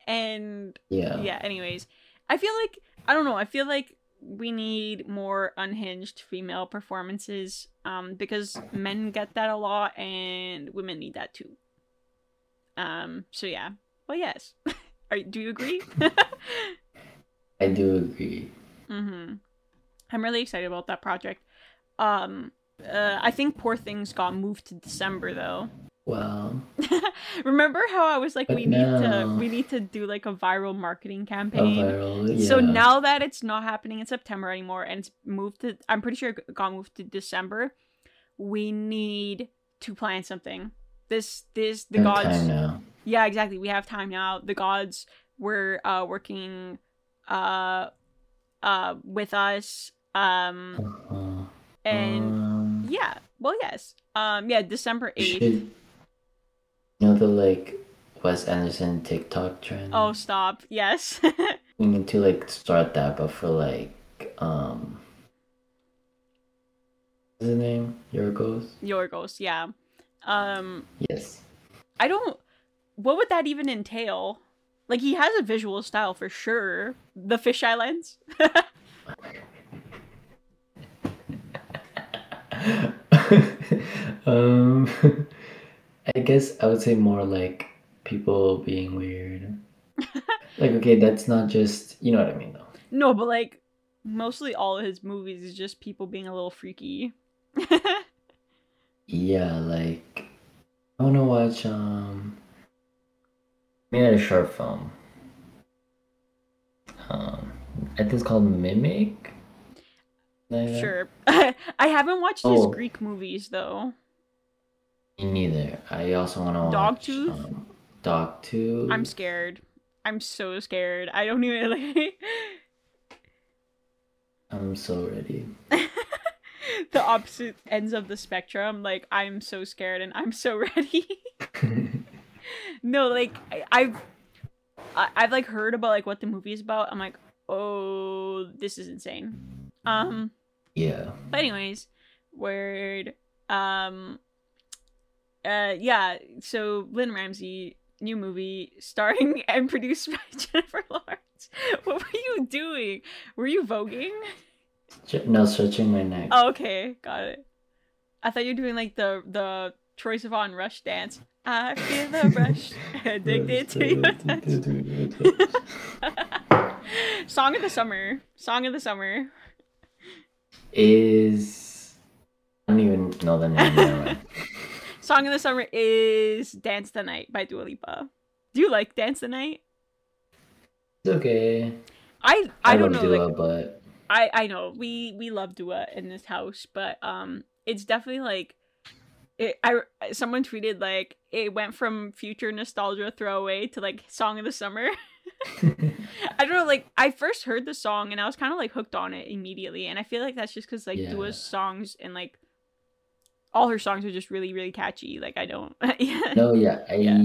And Yeah. yeah. Anyways, I feel like I don't know. I feel like we need more unhinged female performances um because men get that a lot and women need that too um so yeah well yes Are, do you agree I do agree. mm-hmm i'm really excited about that project um uh, i think poor things got moved to december though Well, remember how i was like But we need to we need to do like a viral marketing campaign viral. Yeah. So now that it's not happening in September anymore and it's moved to I'm pretty sure it got moved to December, we need to plan something. This this the In gods time now. Yeah, exactly. We have time now. The gods were uh working uh uh with us um Uh-huh. And Um, yeah. Well, yes. Um yeah, December 8th. should you know the like Wes Anderson TikTok trend. Oh, stop. Yes. we need to like start that, but for like um, what's his name? Yorgos. Yorgos, yeah. Um Yes. I don't. What would that even entail? Like he has a visual style for sure. The fisheye lens. um, I guess I would say more like people being weird. like, okay, that's not just you know what I mean, though. no, but like mostly all of his movies is just people being a little freaky. Yeah, like I wanna watch um I made a short film. Um I think it's called Nimic. Like sure. I haven't watched his Oh. Greek movies though. Me neither. I also wanna watch Dog Dogtooth? um, Dogtooth. I'm scared. I'm so scared. I don't even like I'm so ready. the opposite ends of the spectrum. Like I'm so scared and I'm so ready. no, like I, I've I, I've like heard about like what the movie is about. I'm like, oh, this is insane. Um, yeah. but anyways, word. Um, uh, yeah. So Lynne Ramsay, new movie starring and produced by Jennifer Lawrence. What were you doing? Were you voguing? No, stretching my neck. Oh, okay, got it. I thought you were doing like the the Troye Sivan Rush dance. I feel the rush, addicted to your touch. Song of the summer. Song of the summer. Is I don't even know the name. Song of the summer is "Dance the Night" by Dua Lipa. Do you like "Dance the Night"? It's okay. I I, don't love know. Dua, like, but I I know we we love Dua in this house, but um, it's definitely like. It, I someone tweeted like it went from future nostalgia throwaway to like song of the summer. I don't know, like I first heard the song and I was kind of like hooked on it immediately, and I feel like that's just because like Yeah. Dua's songs and like all her songs are just really really catchy. Like I don't, yeah, no, yeah, I Yeah.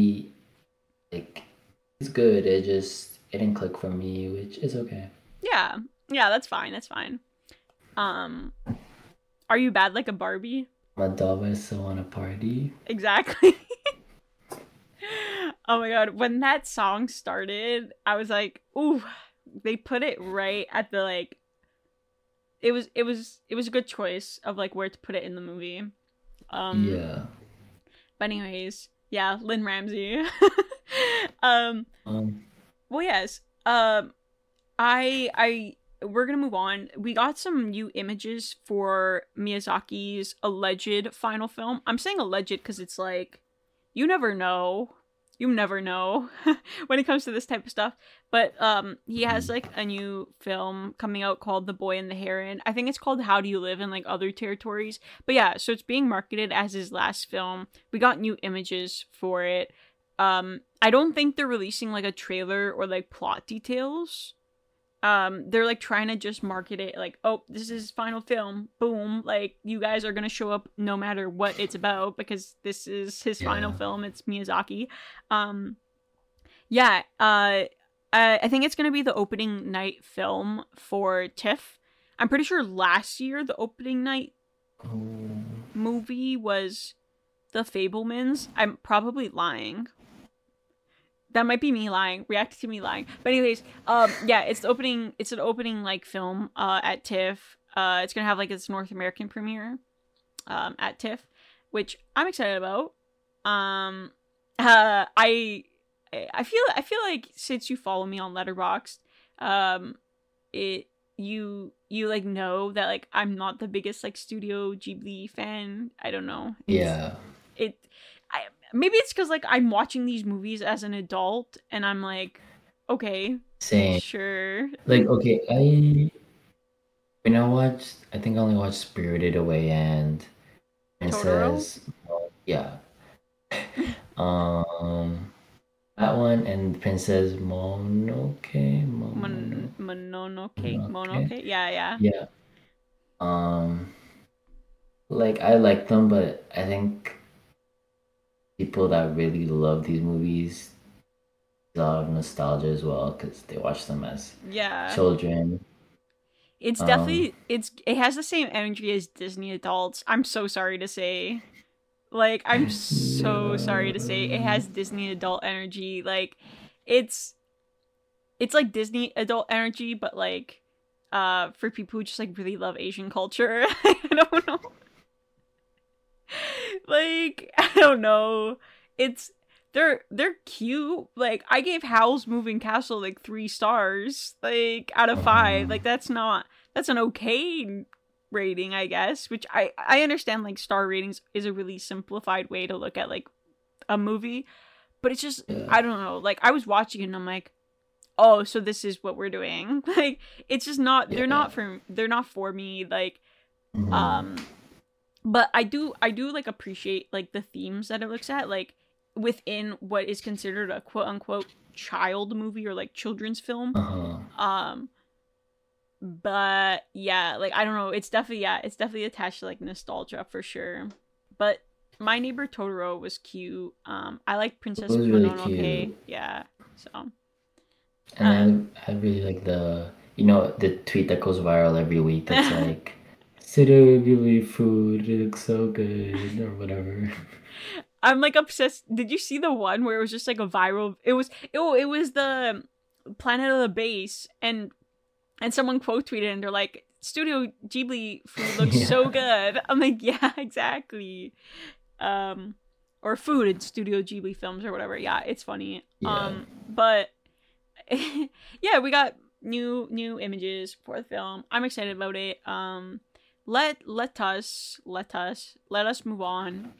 like it's good. It just it didn't click for me, which is okay. yeah, yeah, that's fine, that's fine. Um, are you bad like a Barbie? My dog is still want to party. Exactly. oh my god, when that song started, I was like, "Ooh, they put it right at the like it was it was it was a good choice of like where to put it in the movie." Um yeah. but anyways, yeah, Lynne Ramsay. um Um. well yes. Um I I we're gonna move on. We got some new images for Miyazaki's alleged final film. I'm saying alleged because it's like you never know. You never know when it comes to this type of stuff. But um he has like a new film coming out called The Boy and the Heron. I think it's called How Do You Live in like other territories. But yeah, so it's being marketed as his last film. We got new images for it. Um I don't think they're releasing like a trailer or like plot details um they're like trying to just market it like oh this is final film boom like you guys are gonna show up no matter what it's about because this is his final film it's miyazaki. Um yeah uh I, I think it's gonna be the opening night film for tiff. I'm pretty sure last year the opening night oh, movie was the fabelmans. I'm probably lying that might be me lying react to me lying. But anyways um yeah it's opening it's an opening like film uh at tiff. Uh it's gonna have like its north american premiere um at tiff which i'm excited about. Um uh i i feel i feel like since you follow me on letterboxd um it you you like know that like i'm not the biggest like studio ghibli fan. I don't know. It's- yeah. it maybe it's because like I'm watching these movies as an adult and I'm like, okay, Same. sure. Like okay, I when I watched, I think I only watched Spirited Away and Princess. Yeah. um, that one and Princess Mononoke. Mo- Mon- Mononoke, Mononoke. Mononoke, yeah, yeah. Yeah. Um, like I like them, but I think people that really love these movies, a lot of nostalgia as well because they watch them as Yeah. children. It's Um, definitely it's it has the same energy as Disney adults. I'm so sorry to say. Like I'm so sorry to say it has Disney adult energy. Like it's it's like Disney adult energy but like uh for people who just like really love Asian culture. I don't know. Like I don't know. It's they're they're cute. Like I gave Howl's Moving Castle like three stars, like out of five. Like that's not that's an okay rating, I guess, which I I understand like star ratings is a really simplified way to look at like a movie, but it's just Yeah. I don't know. Like I was watching it and I'm like, "Oh, so this is what we're doing." Like it's just not they're not for they're not for me like Mhm. um but I do I do like appreciate like the themes that it looks at like within what is considered a quote unquote child movie or like children's film uh-huh. um but yeah like i don't know it's definitely yeah it's definitely attached to like nostalgia for sure but my neighbor totoro was cute um i like princess really mononoke cute. yeah so And I, I really like the you know the tweet that goes viral every week that's like Studio Ghibli food, it looks so good or whatever. i'm like obsessed. Did you see the one where it was just like a viral it was oh it was the planet of the bass and and someone quote tweeted and they're like studio ghibli food looks so good. I'm like yeah exactly. Um or food in studio ghibli films or whatever. Yeah it's funny. Yeah. um but yeah we got new new images for the film. I'm excited about it. Um let let us let us let us move on.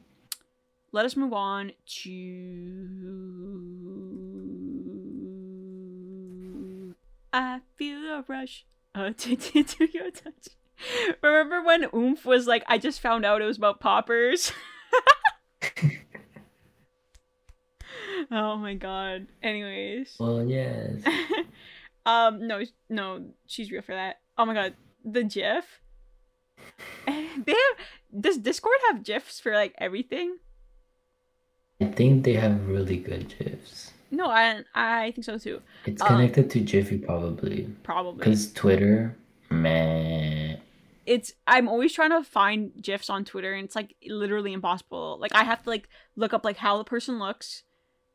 Let us move on to i feel a rush. Uh, to, to, to your touch. Remember when oomph was like i just found out it was about poppers? Oh my god. Anyways. Well, yes. um no no she's real for that. Oh my god. The gif they have does discord have gifs for like everything I think they have really good GIFs. no i i think so too It's Um, connected to Giphy probably. probably Because Twitter, man. it's i'm always trying to find gifs on twitter and it's like literally impossible like i have to like look up like how the person looks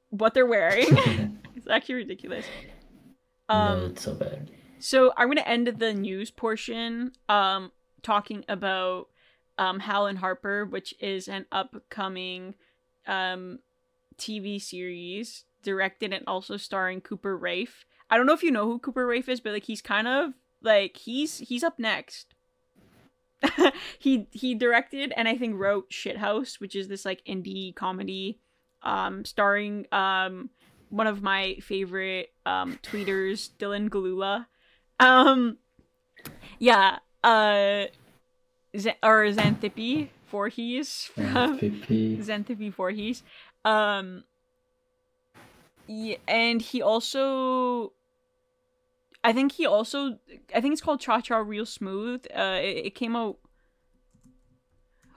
what they're wearing it's actually ridiculous no, um it's so bad. So I'm gonna end the news portion um talking about um Hal and Harper, which is an upcoming um TV series directed and also starring Cooper Raiff. I don't know if you know who Cooper Raiff is, but like he's kind of like he's he's up next. he he directed and I think wrote Shithouse, which is this like indie comedy um starring um one of my favorite um tweeters, Dylan Gelula. Um yeah, uh Z- or Xanthippe Voorhees from PP. Xanthippe Voorhees. Um yeah, and he also I think he also I think it's called Cha Cha Real Smooth. Uh it, it came out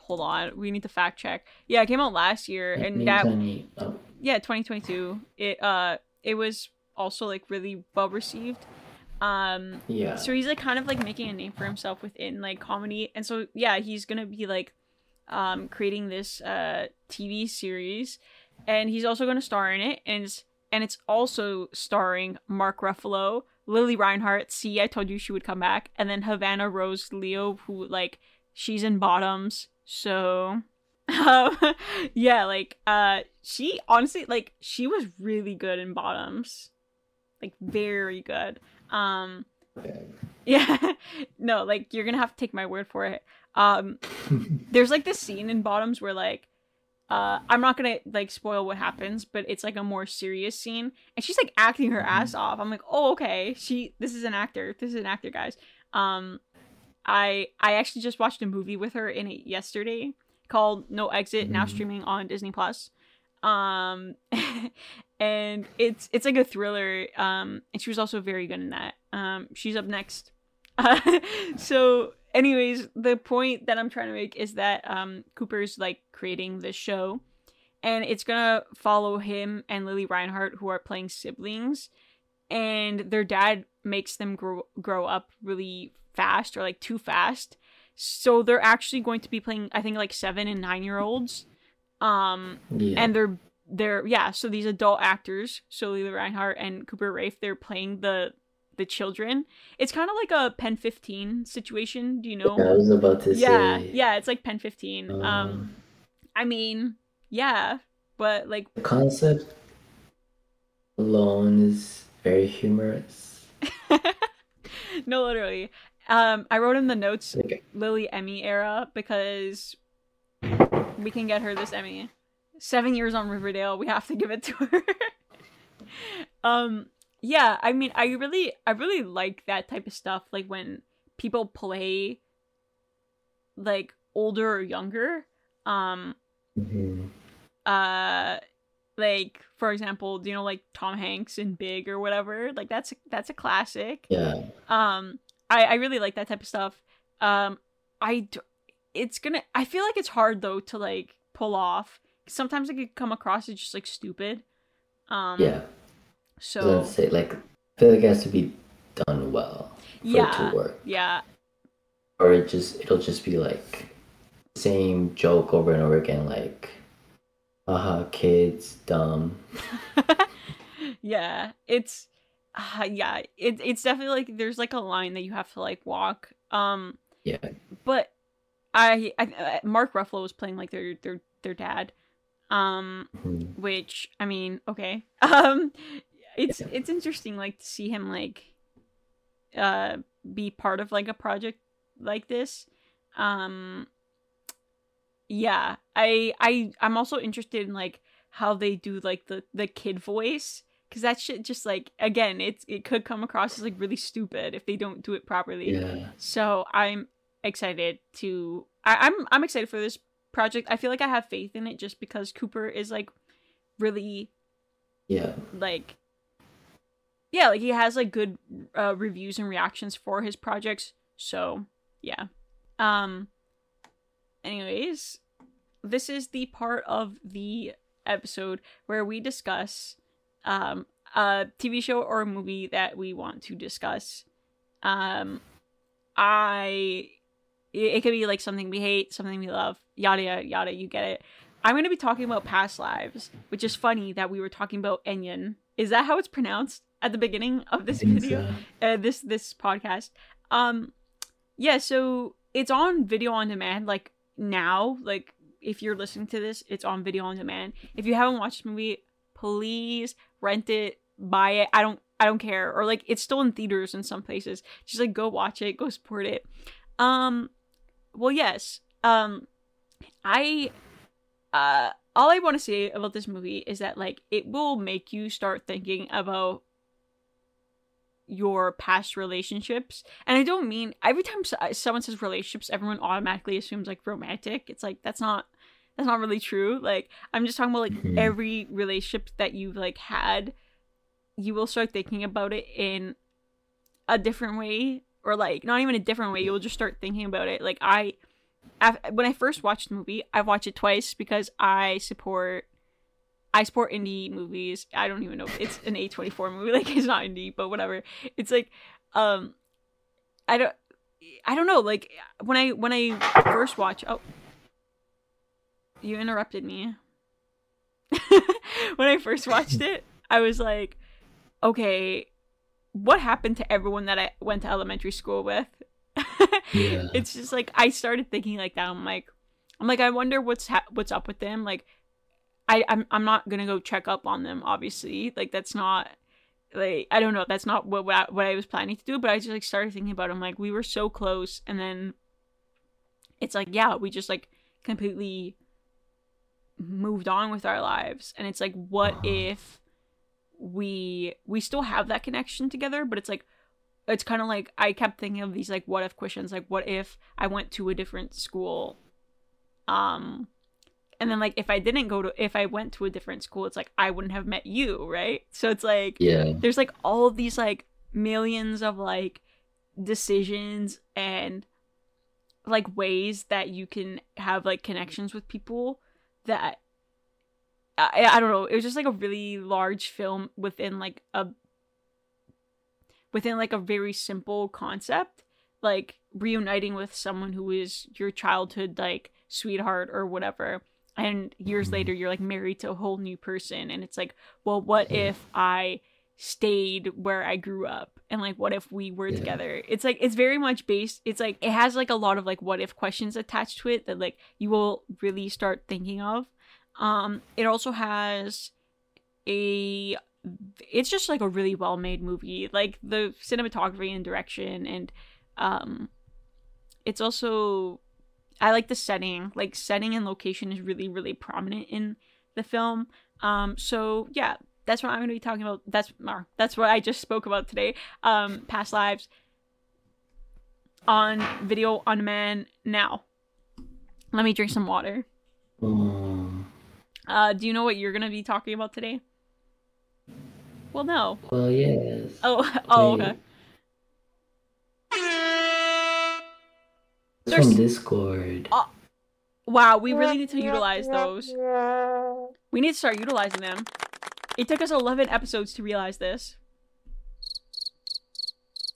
Hold on, we need to fact check. Yeah, it came out last year and that Oh, yeah 2022 it uh it was also like really well received um yeah. so he's like kind of like making a name for himself within like comedy. And so yeah he's gonna be like um creating this uh tv series. And he's also gonna star in it. And it's and it's also starring mark ruffalo lili reinhart see i told you she would come back and then havana rose liu who like she's in bottoms. So um, yeah like uh she honestly like she was really good in bottoms. Like very good um yeah. No like you're gonna have to take my word for it. Um there's like this scene in bottoms where like uh i'm not gonna like spoil what happens but it's like a more serious scene and she's like acting her ass off. I'm like oh okay. She this is an actor. This is an actor guys. Um i i actually just watched a movie with her in it yesterday called no exit now Mhm. streaming on disney plus um and it's it's like a thriller um and she was also very good in that. Um she's up next. So anyways the point that i'm trying to make is that um cooper's like creating this show and it's gonna follow him and lili reinhart who are playing siblings and their dad makes them grow grow up really fast or like too fast. So they're actually going to be playing i think like seven and nine year olds um yeah. and they're they're yeah so these adult actors so lili reinhart and cooper raiff they're playing the the children it's kind of like a pen 15 situation do you know I was about to yeah say. yeah it's like pen 15 um um, i mean yeah but like the concept alone is very humorous. no literally Um, I wrote in the notes Okay. Lili Emmy era because we can get her this Emmy. Seven years on Riverdale, we have to give it to her. um, yeah, I mean, I really, I really like that type of stuff. Like when people play like older or younger. Um, Mhm. uh, like for example, do you know like Tom Hanks in Big or whatever? Like that's that's a classic Yeah. um i i really like that type of stuff um i it's gonna i feel like it's hard though to like pull off sometimes it could come across as just like stupid um Yeah. so say like I feel like it has to be done well for it to work. yeah Or it just it'll just be like same joke over and over again, like haha kids, dumb. yeah it's uh, yeah it, it's definitely like there's like a line that you have to like walk um Yeah. but I, I uh, mark ruffalo was playing like their their their dad um Mhm. which i mean okay um it's it's interesting like to see him like uh be part of like a project like this um yeah i i i'm also interested in like how they do like the the kid voice because that shit just like again it's it could come across as like really stupid if they don't do it properly Yeah. so I'm excited to I, I'm I'm excited for this project. I feel like I have faith in it just because Cooper is like really Yeah. like yeah, like he has like good uh, reviews and reactions for his projects. So yeah. Um. Anyways, this is the part of the episode where we discuss um a TV show or a movie that we want to discuss. Um, I it, could be like something we hate, something we love, yada yada yada. You get it. I'm going to be talking about past lives, which is funny that we were talking about In-yun. Is that how it's pronounced at the beginning of this video? so. uh, this this podcast. Um, yeah, so it's on video on demand. Like now, like if you're listening to this, it's on video on demand. If you haven't watched the movie, please rent it, buy it. I don't I don't care. Or like it's still in theaters in some places. Just like go watch it, go support it. Um, well, yes. Um, I uh all I want to say about this movie is that like it will make you start thinking about your past relationships and i don't mean every time uh, someone says relationships everyone automatically assumes like romantic it's like that's not that's not really true like i'm just talking about like Mhm. every relationship that you've like had you will start thinking about it in a different way or like not even a different way you'll just start thinking about it like i when i first watched the movie i watched it twice because i support I support indie movies. I don't even know if it's an A24 movie. Like it's not indie, but whatever. It's like um I don't I don't know. Like when I when I first watch oh you interrupted me. when I first watched it, I was like, okay, what happened to everyone that I went to elementary school with? Yeah. It's just like I started thinking like that. I'm like, I'm like, I wonder what's ha- what's up with them. Like, I I'm I'm not gonna go check up on them. Obviously, like that's not like I don't know. That's not what what I, what I was planning to do. But I just like started thinking about. It. I'm like, we were so close, and then it's like, yeah, we just like completely moved on with our lives, and it's like, what Uh-huh. if we we still have that connection together? But it's like it's kind of like I kept thinking of these like what if questions like what if I went to a different school um and then like if I didn't go to if I went to a different school it's like I wouldn't have met you right so it's like Yeah. there's like all these like millions of like decisions and like ways that you can have like connections with people that I, I don't know. It was just like a really large film within like a within like a very simple concept like reuniting with someone who is your childhood like sweetheart or whatever. And years Mhm. later you're like married to a whole new person. And it's like well what if i stayed where i grew up? And like what if we were Yeah. together? It's like it's very much based it's like it has like a lot of like what if questions attached to it that like you will really start thinking of um it also has a it's just like a really well made movie like the cinematography and direction and um it's also I like the setting. Like setting and location is really really prominent in the film. Um so yeah, that's what I'm going to be talking about. That's or that's what I just spoke about today. Um past lives on video on demand now. Let me drink some water. Um, Uh do you know what you're going to be talking about today? Well, no. well, yes. Oh, oh, okay. It's there's- from Discord. Oh. Wow, we really need to utilize those. We need to start utilizing them. It took us 11 episodes to realize this.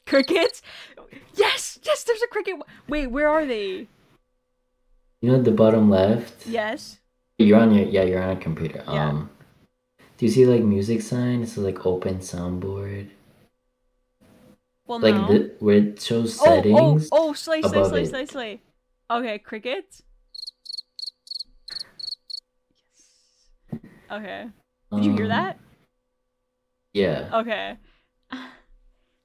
Crickets? Yes! Yes, there's a cricket. Wait, where are they? You know at the bottom left? Yes. You're on your yeah, you're on a computer. Yeah. Um do you see like music sign? It's like open soundboard. Well, Like no. the where it shows oh, settings. oh, oh, slay, slay, slay, slay, slay. Okay, crickets. Yes. Okay. Did you hear um, that? Yeah. Okay.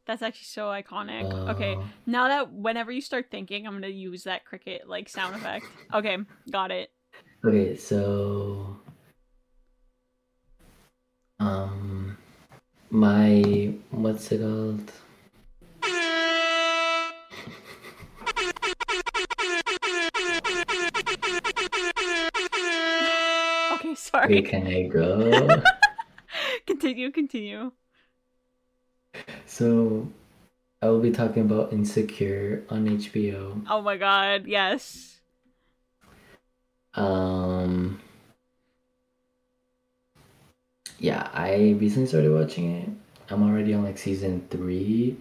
That's actually so iconic. okay. Uh, Now that whenever you start thinking, I'm gonna use that cricket like sound effect. Okay, got it. Okay, so um my what's it called? Okay, sorry. can I go? continue, continue. so I will be talking about Insecure on HBO. Oh my god, yes. Um Yeah, I recently started watching it. I'm already on like season three.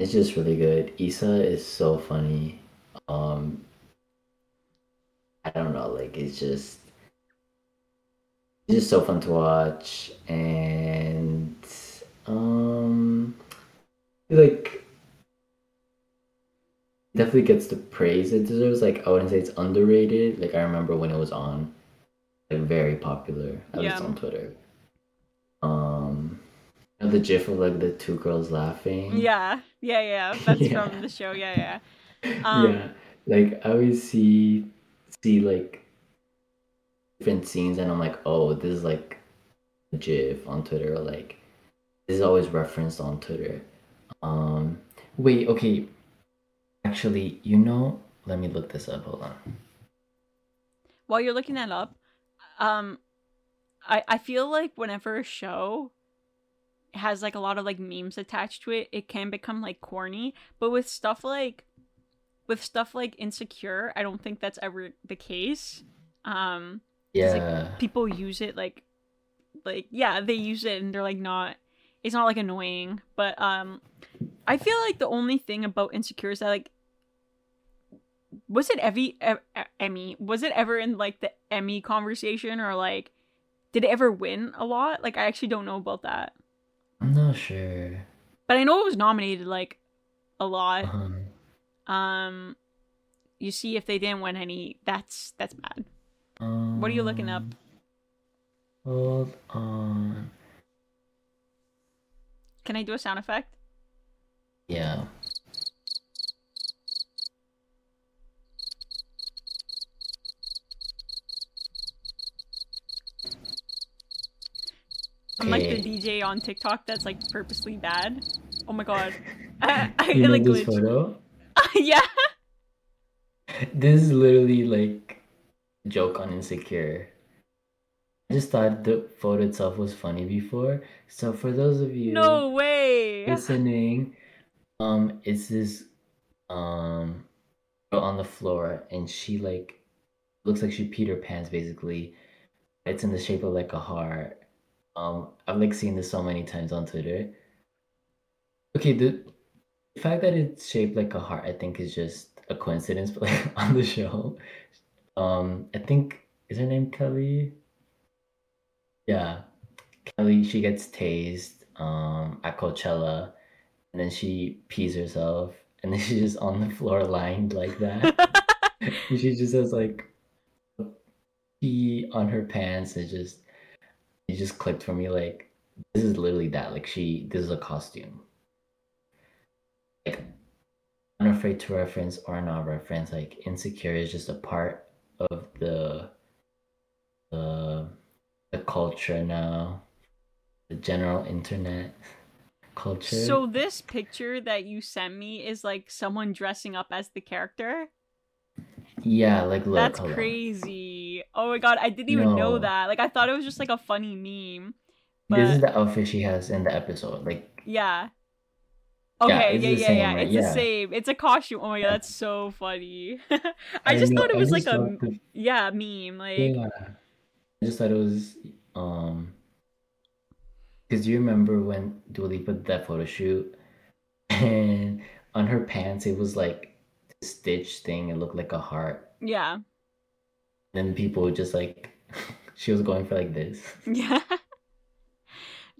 It's just really good. Issa is so funny. Um I don't know, like it's just it's just so fun to watch and um like definitely gets the praise it deserves. Like I wouldn't say it's underrated. Like I remember when it was on, like very popular. At least on Twitter. Um, you know, the GIF of like the two girls laughing. Yeah, yeah, yeah. That's Yeah. from the show. Yeah, yeah. Um, yeah, like I always see see like different scenes, and I'm like, oh, this is like a GIF on Twitter. Or, like this is always referenced on Twitter. Um, wait, okay. Actually, you know, let me look this up. Hold on. While you're looking that up, um, I I feel like whenever a show has like a lot of like memes attached to it, it can become like corny. But with stuff like with stuff like insecure, I don't think that's ever the case. Um, It's like Yeah, people use it like like yeah they use it and they're like not it's not like annoying but um i feel like the only thing about insecure is that like was it Evie, e- emmy? Was it ever in like the emmy conversation or like did it ever win a lot? Like i actually don't know about that. I'm not sure. but i know it was nominated like a lot. Um, um you see if they didn't win any that's that's bad. What are you looking up? um, Hold on. can i do a sound effect Yeah. I'm like the DJ on TikTok that's like purposely bad. Oh my god. I, I You know like this glitch. photo? yeah. This is literally like a joke on Insecure. I just thought the photo itself was funny before. So for those of you No way. listening, um, it's this um on the floor and she like looks like she peed her pants basically. It's in the shape of like a heart. Um, I've like seen this so many times on Twitter. Okay, the the fact that it's shaped like a heart, I think, is just a coincidence. But like on the show, um, I think is her name Kelli. Yeah, Kelli. She gets tased um at Coachella, and then she pees herself, and then she's just on the floor lined like that. She just has like pee on her pants. It just it just clicked for me like this is literally that. Like she this is a costume. Like afraid to reference or not reference, like insecure is just a part of the the the culture now, the general internet culture. So this picture that you sent me is like someone dressing up as the character. yeah, like look, That's crazy. Oh my god, I didn't even know that. Like I thought it was just like a funny meme. This is the outfit she has in the episode. Like yeah. Yeah, Okay, yeah, yeah, same, yeah. right? It's the same. It's a costume. Oh my god, that's so funny. I I just know- thought it was like a the- yeah meme. Like Yeah. I just thought it was um because you remember when Dua Lipa did that photo shoot and on her pants it was like this stitch thing, it looked like a heart. yeah, Then people would just like she was going for like this. yeah.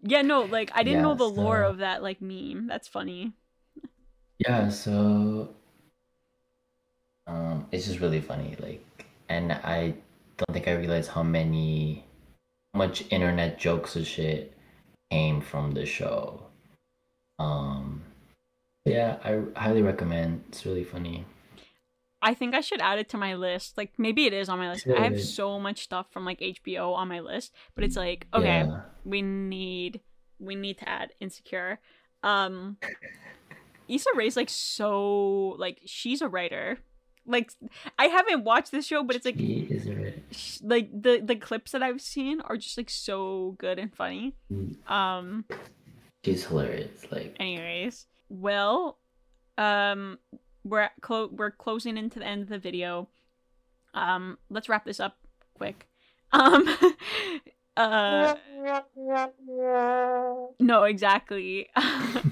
Yeah, no, like I didn't know Yeah, the lore of that like meme. That's funny. Yeah, so um it's just really funny, like and I don't think I realized how many how much internet jokes and shit came from the show. Um yeah, I highly recommend. It's really funny. I think I should add it to my list. Like maybe it is on my list. I have so much stuff from like HBO on my list, but it's like okay, Yeah. we need we need to add insecure. Um Issa Rae's like so like she's a writer. Like I haven't watched this show, but it's like She is right. sh- like the the clips that I've seen are just like so good and funny. Um She's hilarious. Like anyways, well, um we're at clo- we're closing into the end of the video. Um let's wrap this up quick. Um uh no, exactly.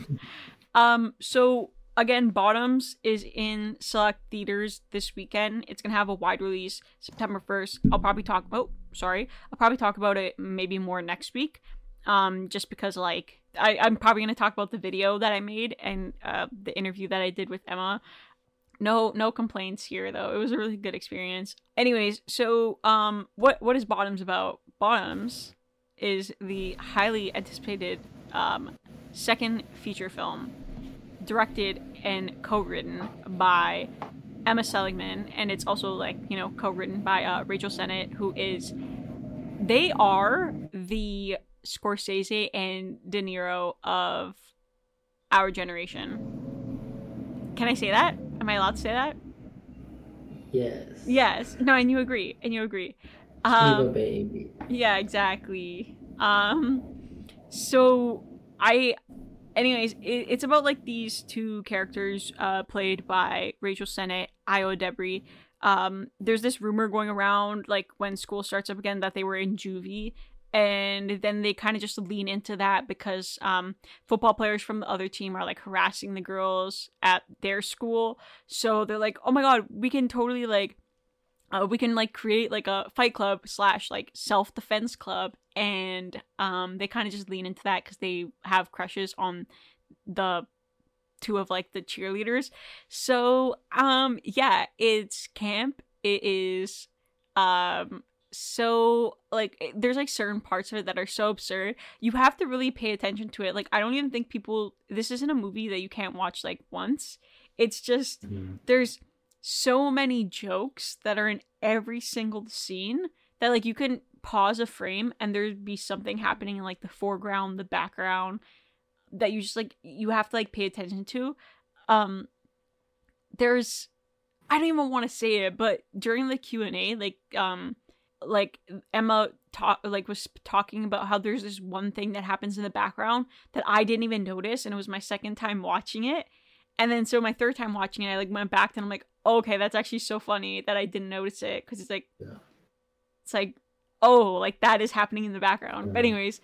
um so again, Bottoms is in select theaters this weekend. It's to have a wide release September 1st. I'll probably talk about sorry. I'll probably talk about it maybe more next week. Um just because like I, I'm probably gonna talk about the video that I made and uh, the interview that I did with Emma. No, no complaints here though. It was a really good experience. Anyways, so um, what what is Bottoms about? Bottoms is the highly anticipated um, second feature film, directed and co-written by Emma Seligman, and it's also like you know co-written by uh, Rachel Sennott, who is they are the Scorsese and De Niro of our generation. Can I say that? Am I allowed to say that? yes. Yes. No, and you agree. And you agree. Um, baby. yeah, exactly. Um, so I, anyways, it, it's about like these two characters, uh, played by Rachel Sennott, Ayo Edebiri. Um, there's this rumor going around, like when school starts up again, that they were in juvie, and then they kind of just lean into that because um, football players from the other team are like harassing the girls at their school. So they're like, "Oh my god, we can totally like." uh, we can like create like a fight club slash like self defense club, and um, they kind of just lean into that because they have crushes on the two of like the cheerleaders. So um, yeah, it's camp. It is um so like there's like certain parts of it that are so absurd you have to really pay attention to it like i don't even think people this isn't a movie that you can't watch like once it's just Mhm. there's so many jokes that are in every single scene that like you can pause a frame and there'd be something happening in like the foreground the background that you just like you have to like pay attention to. Um there's i don't even want to say it but during the q&a like um like emma talk like was talking about how there's this one thing that happens in the background that i didn't even notice and it was my second time watching it. And then so my third time watching it, I like went back and I'm like, okay, that's actually so funny that I didn't notice it. Because it's like, Yeah. it's like, oh, like that is happening in the background. But anyways,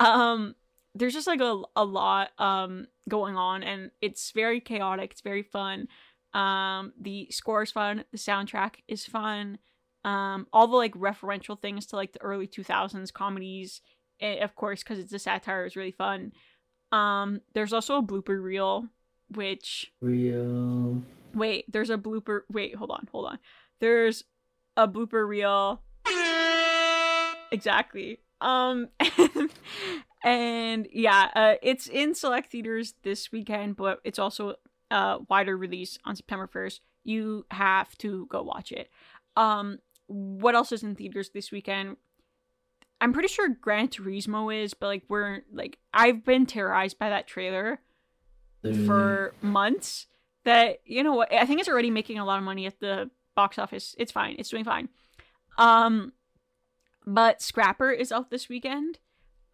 um, there's just like a a lot um going on and it's very chaotic. It's very fun. Um, the score is fun. The soundtrack is fun. Um, all the like referential things to like the early 2000s comedies, eh, of course, because it's a satire, is really fun. Um, there's also a blooper reel which Real. wait there's a blooper wait hold on hold on there's a blooper reel exactly um and, yeah uh it's in select theaters this weekend but it's also uh wider release on September 1st, you have to go watch it. Um what else is in theaters this weekend? I'm pretty sure Gran Turismo is, but like we're like I've been terrorized by that trailer Literally. for months that you know what I think it's already making a lot of money at the box office. It's fine. It's doing fine. Um but Scrapper is out this weekend.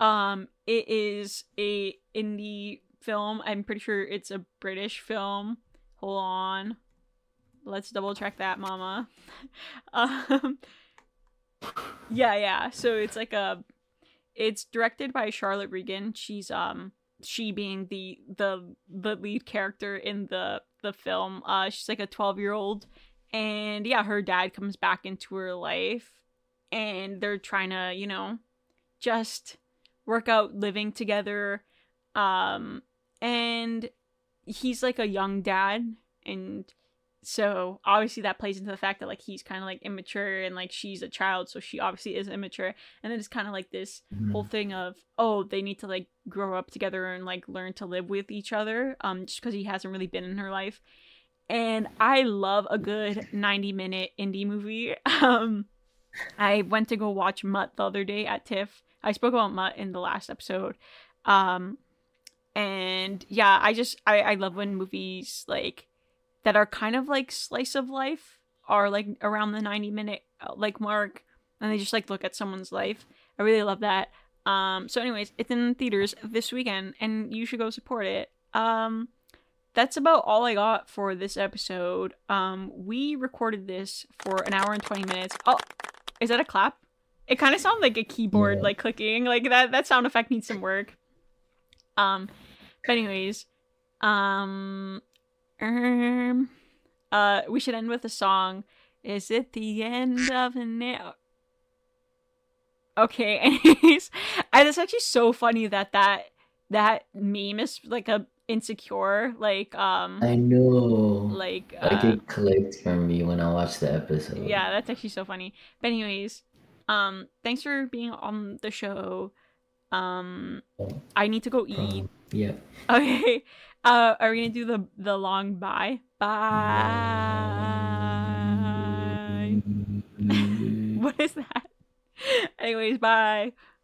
Um it is a indie film. I'm pretty sure it's a British film. Hold on. Let's double check that, mama. um Yeah, yeah. So it's like a it's directed by Charlotte Regan. She's um she being the the the lead character in the the film. Uh she's like a 12-year-old and yeah, her dad comes back into her life and they're trying to, you know, just work out living together. Um and he's like a young dad and so obviously that plays into the fact that like he's kind of like immature and like she's a child so she obviously is immature and then it's kind of like this Mhm. whole thing of oh they need to like grow up together and like learn to live with each other um just because he hasn't really been in her life and i love a good 90 minute indie movie um i went to go watch mutt the other day at tiff. I spoke about mutt in the last episode. Um and yeah i just i i love when movies like that are kind of like slice of life are like around the 90 minute uh, like mark and they just like look at someone's life. I really love that. Um so anyways it's in theaters this weekend and you should go support it. Um that's about all i got for this episode. Um we recorded this for an hour and 20 minutes. Oh is that a clap? It kind of sounds like a keyboard Yeah. like clicking like that that sound effect needs some work. Um but anyways um um uh we should end with a song. Is it the end of an era okay anyways and it's actually so funny that that that meme is like a insecure like um I know. like like uh, it clicked for me when I watched the episode. yeah that's actually so funny. But anyways um thanks for being on the show. Um i need to go eat. Um, yeah. okay. Uh are we gonna do the the long bye? Bye. What is that? Anyways bye